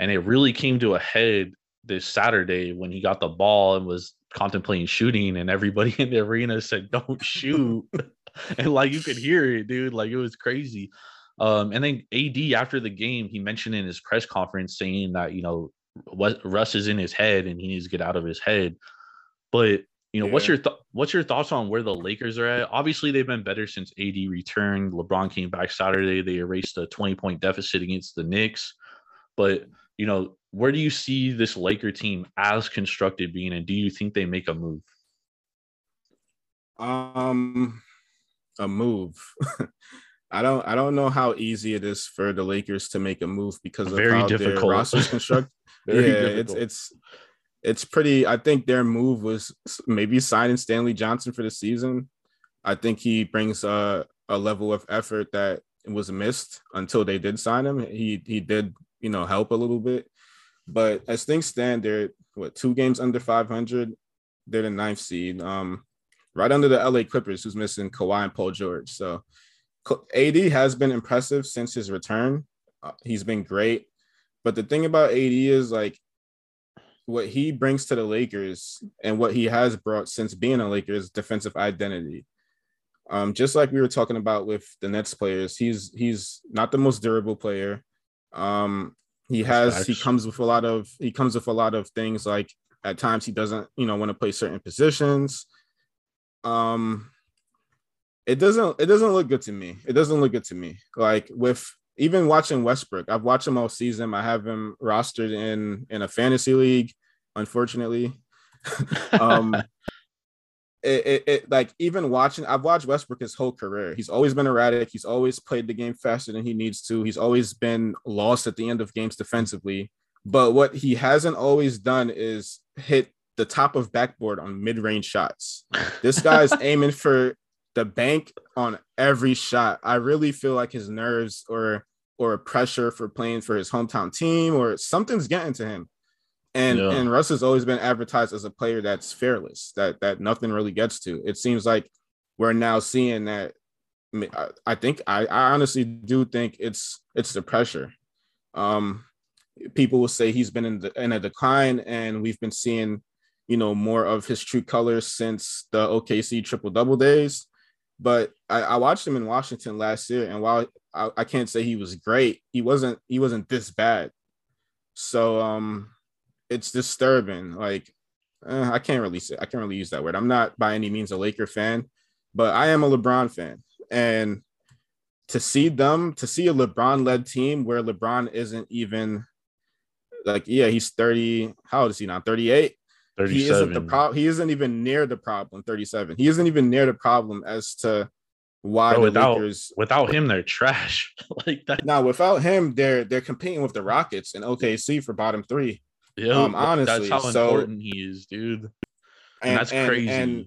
And it really came to a head this Saturday when he got the ball and was contemplating shooting, and everybody in the arena said, "Don't shoot," and like you could hear it, dude. Like it was crazy. Um, and then AD after the game, he mentioned in his press conference saying that you know what Russ is in his head and he needs to get out of his head. But you know, yeah. what's your th- what's your thoughts on where the Lakers are at? Obviously, they've been better since AD returned. LeBron came back Saturday. They erased a 20 point deficit against the Knicks. But you know, where do you see this Laker team as constructed being, and do you think they make a move? Um, a move. I don't. I don't know how easy it is for the Lakers to make a move because of Very how difficult. their roster's constructed. yeah, difficult. it's it's it's pretty. I think their move was maybe signing Stanley Johnson for the season. I think he brings a a level of effort that was missed until they did sign him. He he did you know help a little bit. But as things stand, they're what two games under 500. They're the ninth seed, um, right under the LA Clippers, who's missing Kawhi and Paul George. So AD has been impressive since his return. Uh, he's been great, but the thing about AD is like what he brings to the Lakers and what he has brought since being a Lakers defensive identity. Um, just like we were talking about with the Nets players, he's he's not the most durable player. Um, he has he comes with a lot of he comes with a lot of things like at times he doesn't you know want to play certain positions. Um, it doesn't it doesn't look good to me. It doesn't look good to me. Like with even watching Westbrook, I've watched him all season. I have him rostered in in a fantasy league, unfortunately. um, it, it, it, like even watching I've watched Westbrook his whole career. He's always been erratic. He's always played the game faster than he needs to. He's always been lost at the end of games defensively. But what he hasn't always done is hit the top of backboard on mid-range shots. This guy's aiming for the bank on every shot. I really feel like his nerves or or pressure for playing for his hometown team or something's getting to him. And yeah. and Russ has always been advertised as a player that's fearless, that that nothing really gets to. It seems like we're now seeing that. I think I, I honestly do think it's it's the pressure. Um, people will say he's been in the, in a decline, and we've been seeing, you know, more of his true colors since the OKC triple double days. But I, I, watched him in Washington last year, and while I, I can't say he was great, he wasn't he wasn't this bad. So um, it's disturbing. Like uh, I can't really say I can't really use that word. I'm not by any means a Laker fan, but I am a LeBron fan, and to see them to see a LeBron led team where LeBron isn't even like yeah he's 30 how old is he now? 38 he isn't the problem he isn't even near the problem 37 he isn't even near the problem as to why Bro, without Lakers, without him they're trash. Like that now without him they're they're competing with the Rockets and OKC for bottom 3 yeah, um, honestly, that's how so, important he is, dude. And, and that's and, crazy. And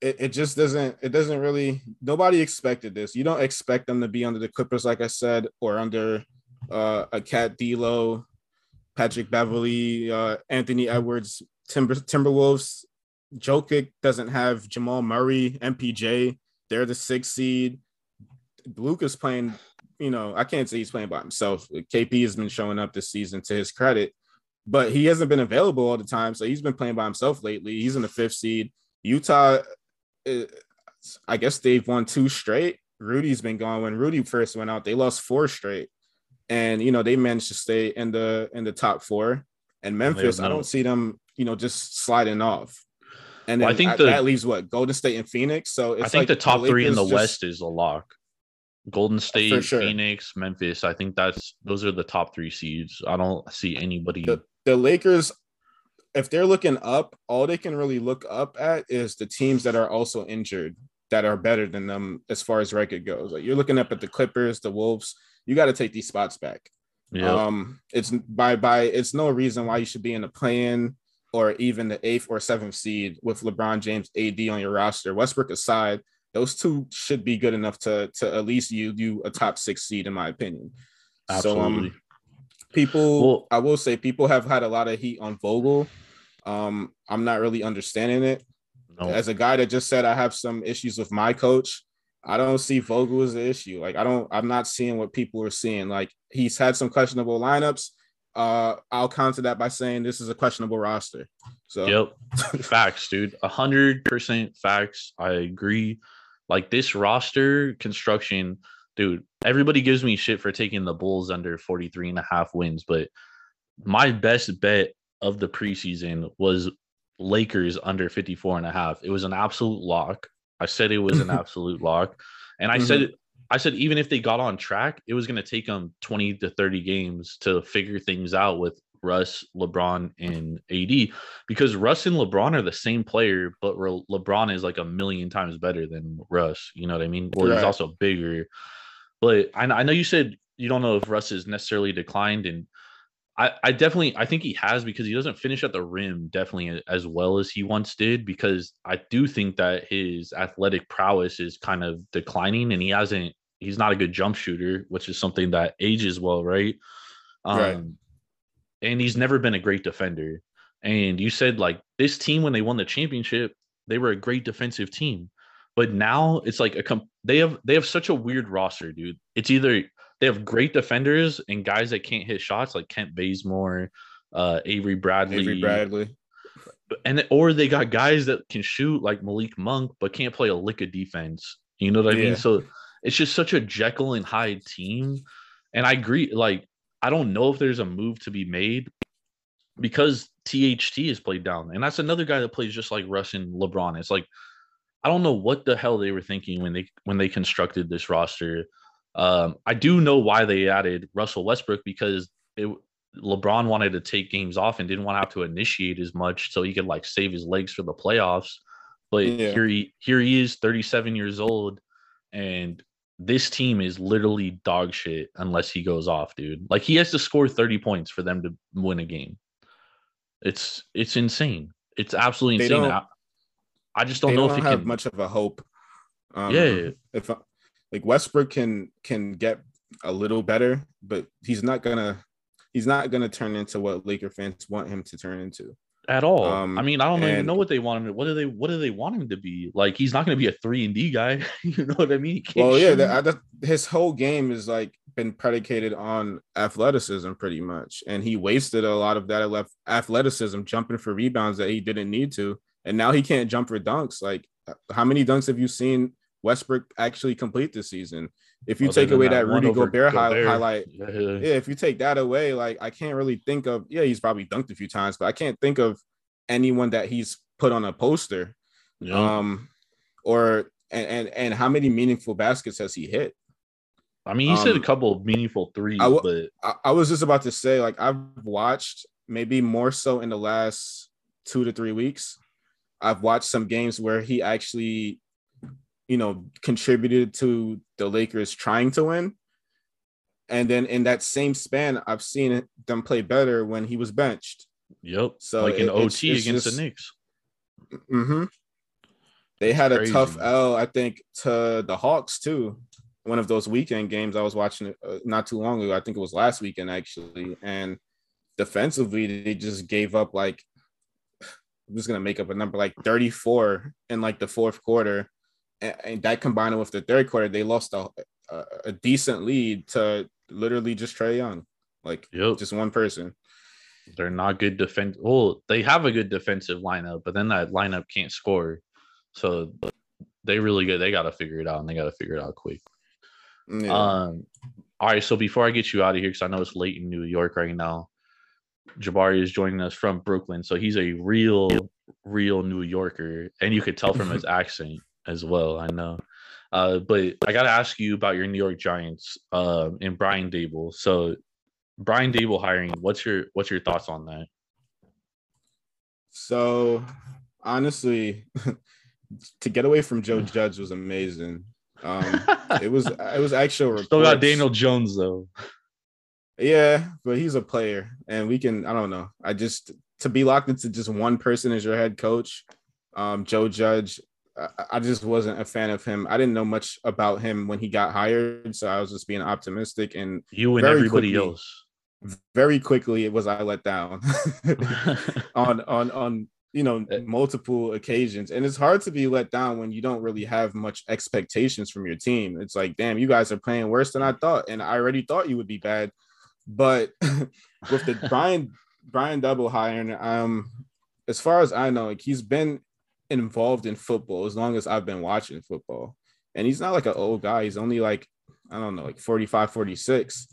it, it just doesn't it doesn't really nobody expected this. You don't expect them to be under the Clippers, like I said, or under uh, a Cat D'Lo, Patrick Beverley, uh, Anthony Edwards, Timber Timberwolves. Jokic doesn't have Jamal Murray, MPJ. They're the sixth seed. Luka's playing. You know, I can't say he's playing by himself. KP has been showing up this season to his credit, but he hasn't been available all the time. So he's been playing by himself lately. He's in the fifth seed. Utah, uh, I guess they've won two straight. Rudy's been gone. When Rudy first went out, they lost four straight, and you know they managed to stay in the in the top four. And Memphis, I don't see them, you know, just sliding off. And then Well, I think that, the- that leaves what Golden State and Phoenix. So it's I think like the top three in the just- West is a lock. Golden State, sure. Phoenix, Memphis. I think that's those are the top three seeds. I don't see anybody. the, the Lakers, if they're looking up, all they can really look up at is the teams that are also injured that are better than them as far as record goes. Like you're looking up at the Clippers, the Wolves. You got to take these spots back. yeah, Um, it's by by it's no reason why you should be in the play-in or even the eighth or seventh seed with LeBron James, AD on your roster. Westbrook aside, those two should be good enough to to at least yield you a top six seed, in my opinion. absolutely. So um, people, Well- I will say, people have had a lot of heat on Vogel. Um, I'm not really understanding it. no, As a guy that just said I have some issues with my coach, I don't see Vogel as an issue. Like I don't, I'm not seeing what people are seeing. Like he's had some questionable lineups. Uh, I'll counter that by saying this is a questionable roster. So Yep. facts, dude. A hundred percent facts. I agree. Like this roster construction, dude, everybody gives me shit for taking the Bulls under 43 and a half wins, but my best bet of the preseason was Lakers under 54 and a half. It was an absolute lock. I said it was an absolute lock. And I said mm-hmm. I said even if they got on track, it was going to take them 20 to 30 games to figure things out with Russ, LeBron, and AD because Russ and LeBron are the same player, but LeBron is like a million times better than Russ. You know what I mean? Or he's also bigger. But I, I know you said you don't know if Russ is necessarily declined, and I, I definitely I think he has because he doesn't finish at the rim definitely as well as he once did because I do think that his athletic prowess is kind of declining and he hasn't he's not a good jump shooter, which is something that ages well, right? Um Right. And he's never been a great defender. And you said like this team when they won the championship, they were a great defensive team. But now it's like a com- they have they have such a weird roster, dude. It's either they have great defenders and guys that can't hit shots like Kent Bazemore, uh, Avery Bradley, Avery Bradley. and or they got guys that can shoot like Malik Monk but can't play a lick of defense. You know what I Yeah. mean? So it's just such a Jekyll and Hyde team. And I agree, like I don't know if there's a move to be made because THT is played down, and that's another guy that plays just like Russ and LeBron. It's like I don't know what the hell they were thinking when they when they constructed this roster. Um, I do know why they added Russell Westbrook because it, LeBron wanted to take games off and didn't want to have to initiate as much so he could like save his legs for the playoffs. But Yeah. here he here he is, 37 years old, and this team is literally dog shit unless he goes off, dude. Like he has to score 30 points for them to win a game. It's it's insane. It's absolutely They insane. I, I just don't know don't if he have can. much of a hope. Um, Yeah. if like Westbrook can can get a little better, but he's not gonna he's not gonna turn into what Laker fans want him to turn into. At all. Um, I mean, I don't even know what they want him to. What do they? What do they want him to be? Like, he's not going to be a three and D guy. you know what I mean? He can't Well, yeah, that, that, his whole game is like been predicated on athleticism, pretty much, and he wasted a lot of that left athleticism jumping for rebounds that he didn't need to, and now he can't jump for dunks. Like, how many dunks have you seen Westbrook actually complete this season? If you take away that Rudy Gobert, Gobert. highlight, Yeah. yeah, if you take that away, like I can't really think of. Yeah, he's probably dunked a few times, but I can't think of anyone that he's put on a poster Yeah. um or and and, and how many meaningful baskets has he hit? I mean, he said a Um, couple of meaningful threes, I w- but I, I was just about to say, like, I've watched maybe more so in the last two to three weeks. I've watched some games where he actually, you know, contributed to the Lakers trying to win. And then in that same span, I've seen them play better when he was benched. yep. So like in it- OT it's against just- the Knicks. Mm-hmm. They had a tough. L, I think, to the Hawks too. One of those weekend games I was watching uh, not too long ago. I think it was last weekend actually. And defensively, they just gave up like I'm just gonna make up a number like 34 in like the fourth quarter, and, and that combined with the third quarter, they lost a, a, a decent lead to literally just Trae Young, like Yep. just one person. They're not good defense. Well, they have a good defensive lineup, but then that lineup can't score. So they really good. They got to figure it out, and they got to figure it out quick. Yeah. Um, all right. So before I get you out of here, because I know it's late in New York right now, Jabari is joining us from Brooklyn, so he's a real, real New Yorker, and you could tell from his accent as well. I know. Uh, but I got to ask you about your New York Giants uh, and Brian Daboll. So Brian Daboll hiring. What's your what's your thoughts on that? So honestly, to get away from Joe Judge was amazing. Um, it was it was actual Still got. Daniel Jones though. Yeah, but he's a player, and we can. I don't know. I just to be locked into just one person as your head coach, um, Joe Judge. I, just wasn't a fan of him. I didn't know much about him when he got hired, so I was just being optimistic. And You and everybody quickly. else. very quickly, it was I let down on on on you know Uh, multiple occasions, and it's hard to be let down when you don't really have much expectations from your team. It's like, damn, you guys are playing worse than I thought, and I already thought you would be bad. But with the Brian Brian Daboll hiring, um, as far as I know, like he's been involved in football as long as I've been watching football, and he's not like an old guy. He's only like I don't know, like 45, 46,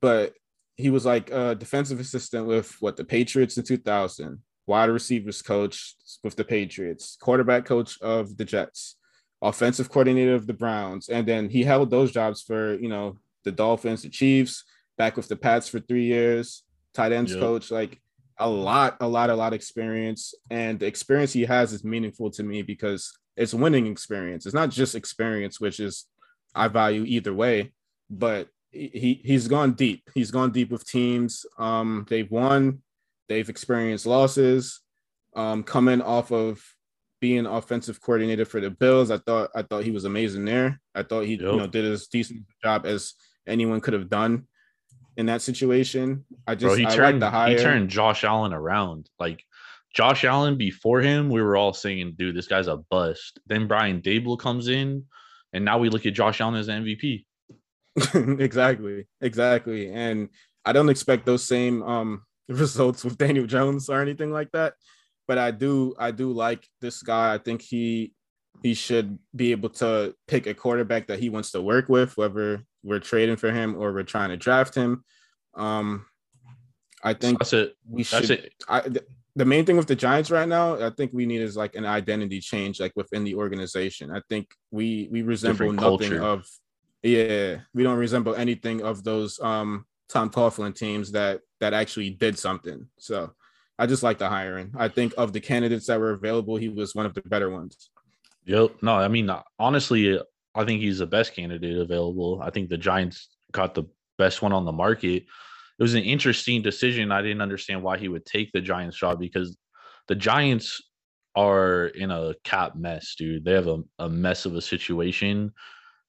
but he was like a defensive assistant with what the Patriots in 2000, wide receivers coach with the Patriots, quarterback coach of the Jets, offensive coordinator of the Browns, and then he held those jobs for you know the Dolphins, the Chiefs, back with the Pats for three years, tight ends Yep. coach, like a lot, a lot, a lot of experience, and the experience he has is meaningful to me because it's winning experience. It's not just experience, which is I value either way, but he he's gone deep. He's gone deep with teams. Um, they've won, they've experienced losses. Um, coming off of being offensive coordinator for the Bills, I thought I thought he was amazing there. I thought he you know did as decent job as anyone could have done in that situation. I just Bro, he I like turned the hire. he turned Josh Allen around. Like Josh Allen before him, we were all saying, dude, this guy's a bust. Then Brian Daboll comes in, and now we look at Josh Allen as MVP. exactly, exactly. And I don't expect those same um results with Daniel Jones or anything like that. But I do, I do like this guy. I think he he should be able to pick a quarterback that he wants to work with, whether we're trading for him or we're trying to draft him. Um, I think That's it. we That's should. it. I, th- the main thing with the Giants right now, I think we need is like an identity change, like within the organization. I think we we resemble Different nothing culture. of, yeah, we don't resemble anything of those um Tom Coughlin teams that that actually did something. So I just like the hiring. I think of the candidates that were available, he was one of the better ones. Yep. No, I mean, honestly, I think he's the best candidate available. I think the Giants got the best one on the market. It was an interesting decision. I didn't understand why he would take the Giants job because the Giants are in a cap mess, dude. They have a, a mess of a situation.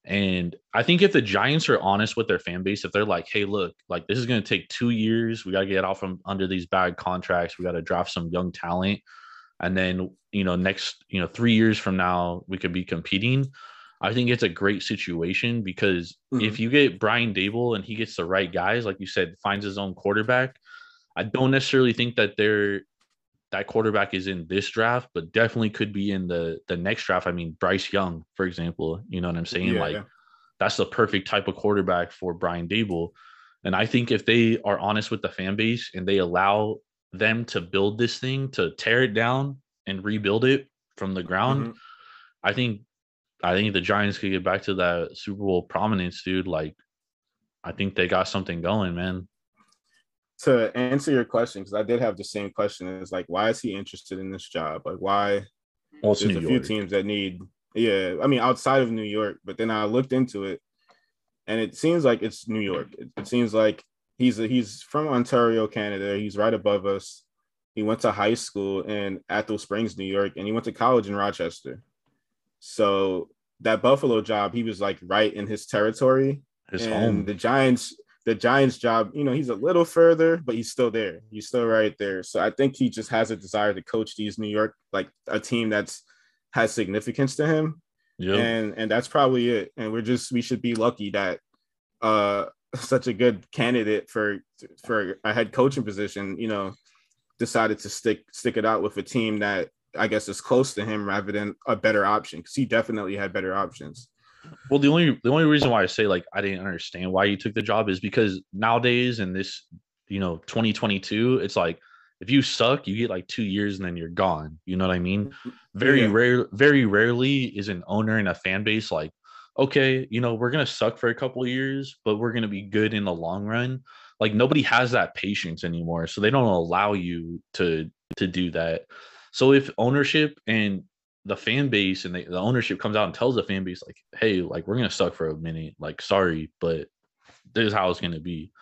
And I think if the Giants are honest with their fan base, if they're like, hey, look, like this is going to take two years, we got to get out from under these bad contracts, we got to draft some young talent. And then, you know, next, you know, three years from now, we could be competing. I think it's a great situation because hmm. if you get Brian Daboll and he gets the right guys, like you said, finds his own quarterback, I don't necessarily think that they're that quarterback is in this draft, but definitely could be in the the next draft. I mean, Bryce Young, for example, you know what I'm saying? Yeah. Like that's the perfect type of quarterback for Brian Daboll. And I think if they are honest with the fan base and they allow them to build this thing, to tear it down and rebuild it from the ground, Mhm. I think I think the Giants could get back to that Super Bowl prominence, dude. Like, I think they got something going, man. To answer your question, because I did have the same question, is like, why is he interested in this job? Like, why? Well, it's There's New a few teams that need, yeah. I mean, outside of New York, but then I looked into it, and it seems like it's New York. It, it seems like he's he's from Ontario, Canada. He's right above us. He went to high school in Athol Springs, New York, and he went to college in Rochester. So that Buffalo job, he was like right in his territory. His and home. the Giants, the Giants job, you know, he's a little further, but he's still there. He's still right there. So I think he just has a desire to coach these New York, like a team that's has significance to him. Yep. And and that's probably it. And we're just we should be lucky that uh such a good candidate for for a head coaching position, you know, decided to stick stick it out with a team that I guess is close to him rather than a better option because he definitely had better options. Well, the only the only reason why I say like I didn't understand why you took the job is because nowadays in this, you know, 2022, it's like if you suck, you get like two years and then you're gone. You know what I mean? Mm-hmm. Very Yeah. rare, very rarely is an owner and a fan base like, okay, you know, we're gonna suck for a couple of years, but we're gonna be good in the long run. Like nobody has that patience anymore, so they don't allow you to to do that. So if ownership and the fan base and the, the ownership comes out and tells the fan base like, hey, like we're gonna suck for a minute, like sorry, but this is how it's gonna be.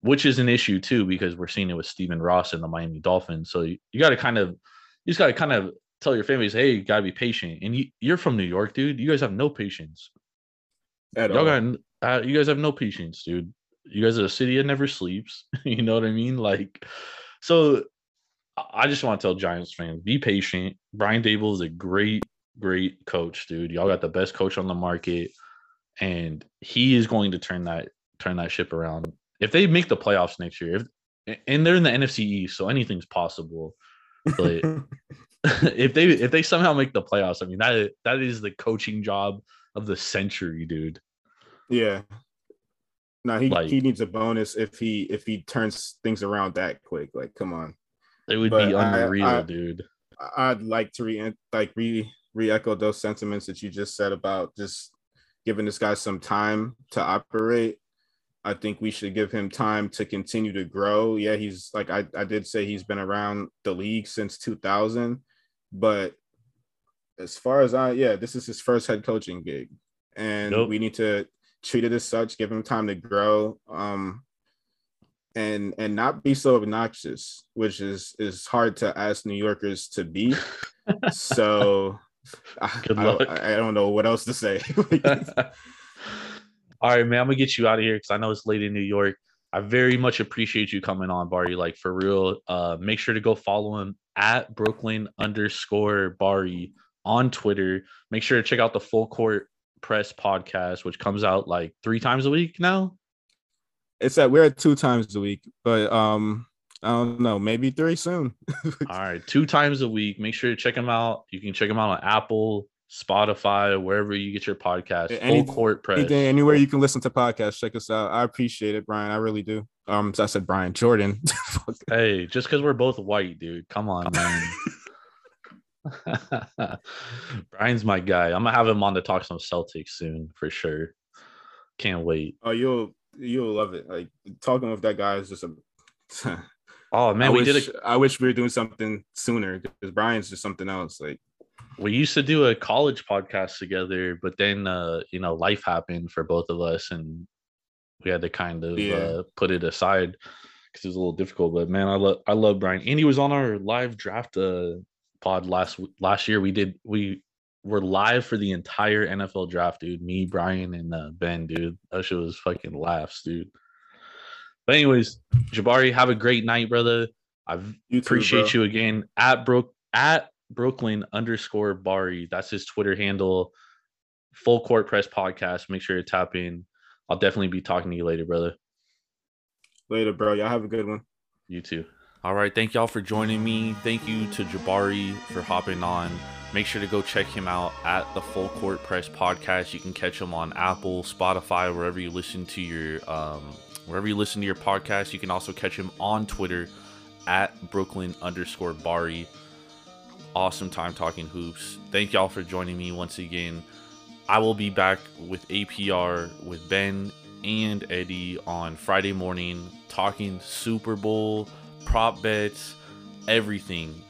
Which is an issue too, because we're seeing it with Stephen Ross and the Miami Dolphins. So you, you gotta kind of you just gotta kind of tell your base, hey, you gotta be patient. And you, you're from New York, dude. You guys have no patience. At Y'all all. got uh, you guys have no patience, dude. You guys are a city that never sleeps. you know what I mean? Like, so I- I just want to tell Giants fans, be patient. Brian Daboll is a great, great coach, dude. Y'all got the best coach on the market, and he is going to turn that turn that ship around. If they make the playoffs next year, if, and they're in the NFC East, so anything's possible. But if they if they somehow make the playoffs, I mean that that is the coaching job of the century, dude. Yeah. No, he, Like- he needs a bonus if he if he turns things around that quick. Like, come on. It would But be unreal, I- dude. I- I'd like to re like re re echo those sentiments that you just said about just giving this guy some time to operate. I think we should give him time to continue to grow. Yeah, he's like I, I did say he's been around the league since 2000, but as far as I yeah, this is his first head coaching gig, and Nope. we need to treat it as such. Give him time to grow, um, and and not be so obnoxious, which is is hard to ask New Yorkers to be. so, I, Good I- luck. I, don't know what else to say. All right, man. I'm gonna get you out of here because I know it's late in New York. I very much appreciate you coming on, Bari. Like for real. Uh, make sure to go follow him at Brooklyn underscore Bari on Twitter. Make sure to check out the Full Court Press podcast, which comes out like three times a week now. it's that we're at two times a week, but um, I don't know, maybe three soon. All right, two times a week. Make sure to check them out. You can check them out on Apple, Spotify, or wherever you get your podcast. Any- Full Court Press. Anything, anywhere you can listen to podcasts, check us out. I appreciate it, Brian. I really do. Um, so I said Brian Jordan. Hey, just because we're both white, dude. Come on, man. Brian's my guy. I'm gonna have him on to talk some Celtics soon for sure. Can't wait. oh, you'll you'll love it. Like talking with that guy is just a. Oh man, I we wish, did a I wish we were doing something sooner because Brian's just something else. Like we used to do a college podcast together, but then uh, you know, life happened for both of us and we had to kind of Yeah. uh, put it aside because it was a little difficult. But man, I love I love Brian. Andy was on our live draft uh pod last last year. We did we were live for the entire NFL draft, dude. Me, Brian, and uh, Ben, dude. That shit was fucking laughs, dude. But anyways, Jabari, have a great night, brother. I too, appreciate you again at Brook at Brooklyn underscore Bari. That's his Twitter handle. Full Court Press Podcast. Make sure you tap in. I'll definitely be talking to you later, brother. later, bro. Y'all have a good one. You too. All right. Thank y'all for joining me. Thank you to Jabari for hopping on. Make sure to go check him out at the Full Court Press Podcast. You can catch him on Apple, Spotify, wherever you listen to your um, wherever you listen to your podcast. You can also catch him on Twitter at Brooklyn underscore Bari. Awesome time talking hoops. Thank y'all for joining me once again. I will be back with APR with Ben and Eddie on Friday morning talking Super Bowl, prop bets, everything.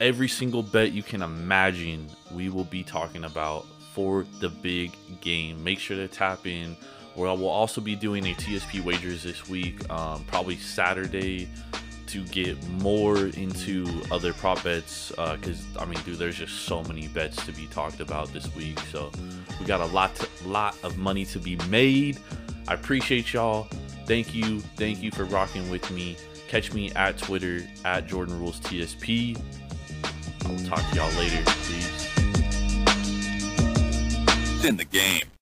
Every single bet you can imagine, we will be talking about for the big game. Make sure to tap in. We'll also be doing a TSP wagers this week, um, probably Saturday, to get more into other prop bets. Because uh, I mean, dude, there's just so many bets to be talked about this week. So we got a lot, to, lot of money to be made. I appreciate y'all. Thank you, thank you for rocking with me. Catch me at Twitter at Jordan Rules TSP. I will talk to y'all later. Peace. It's in the game.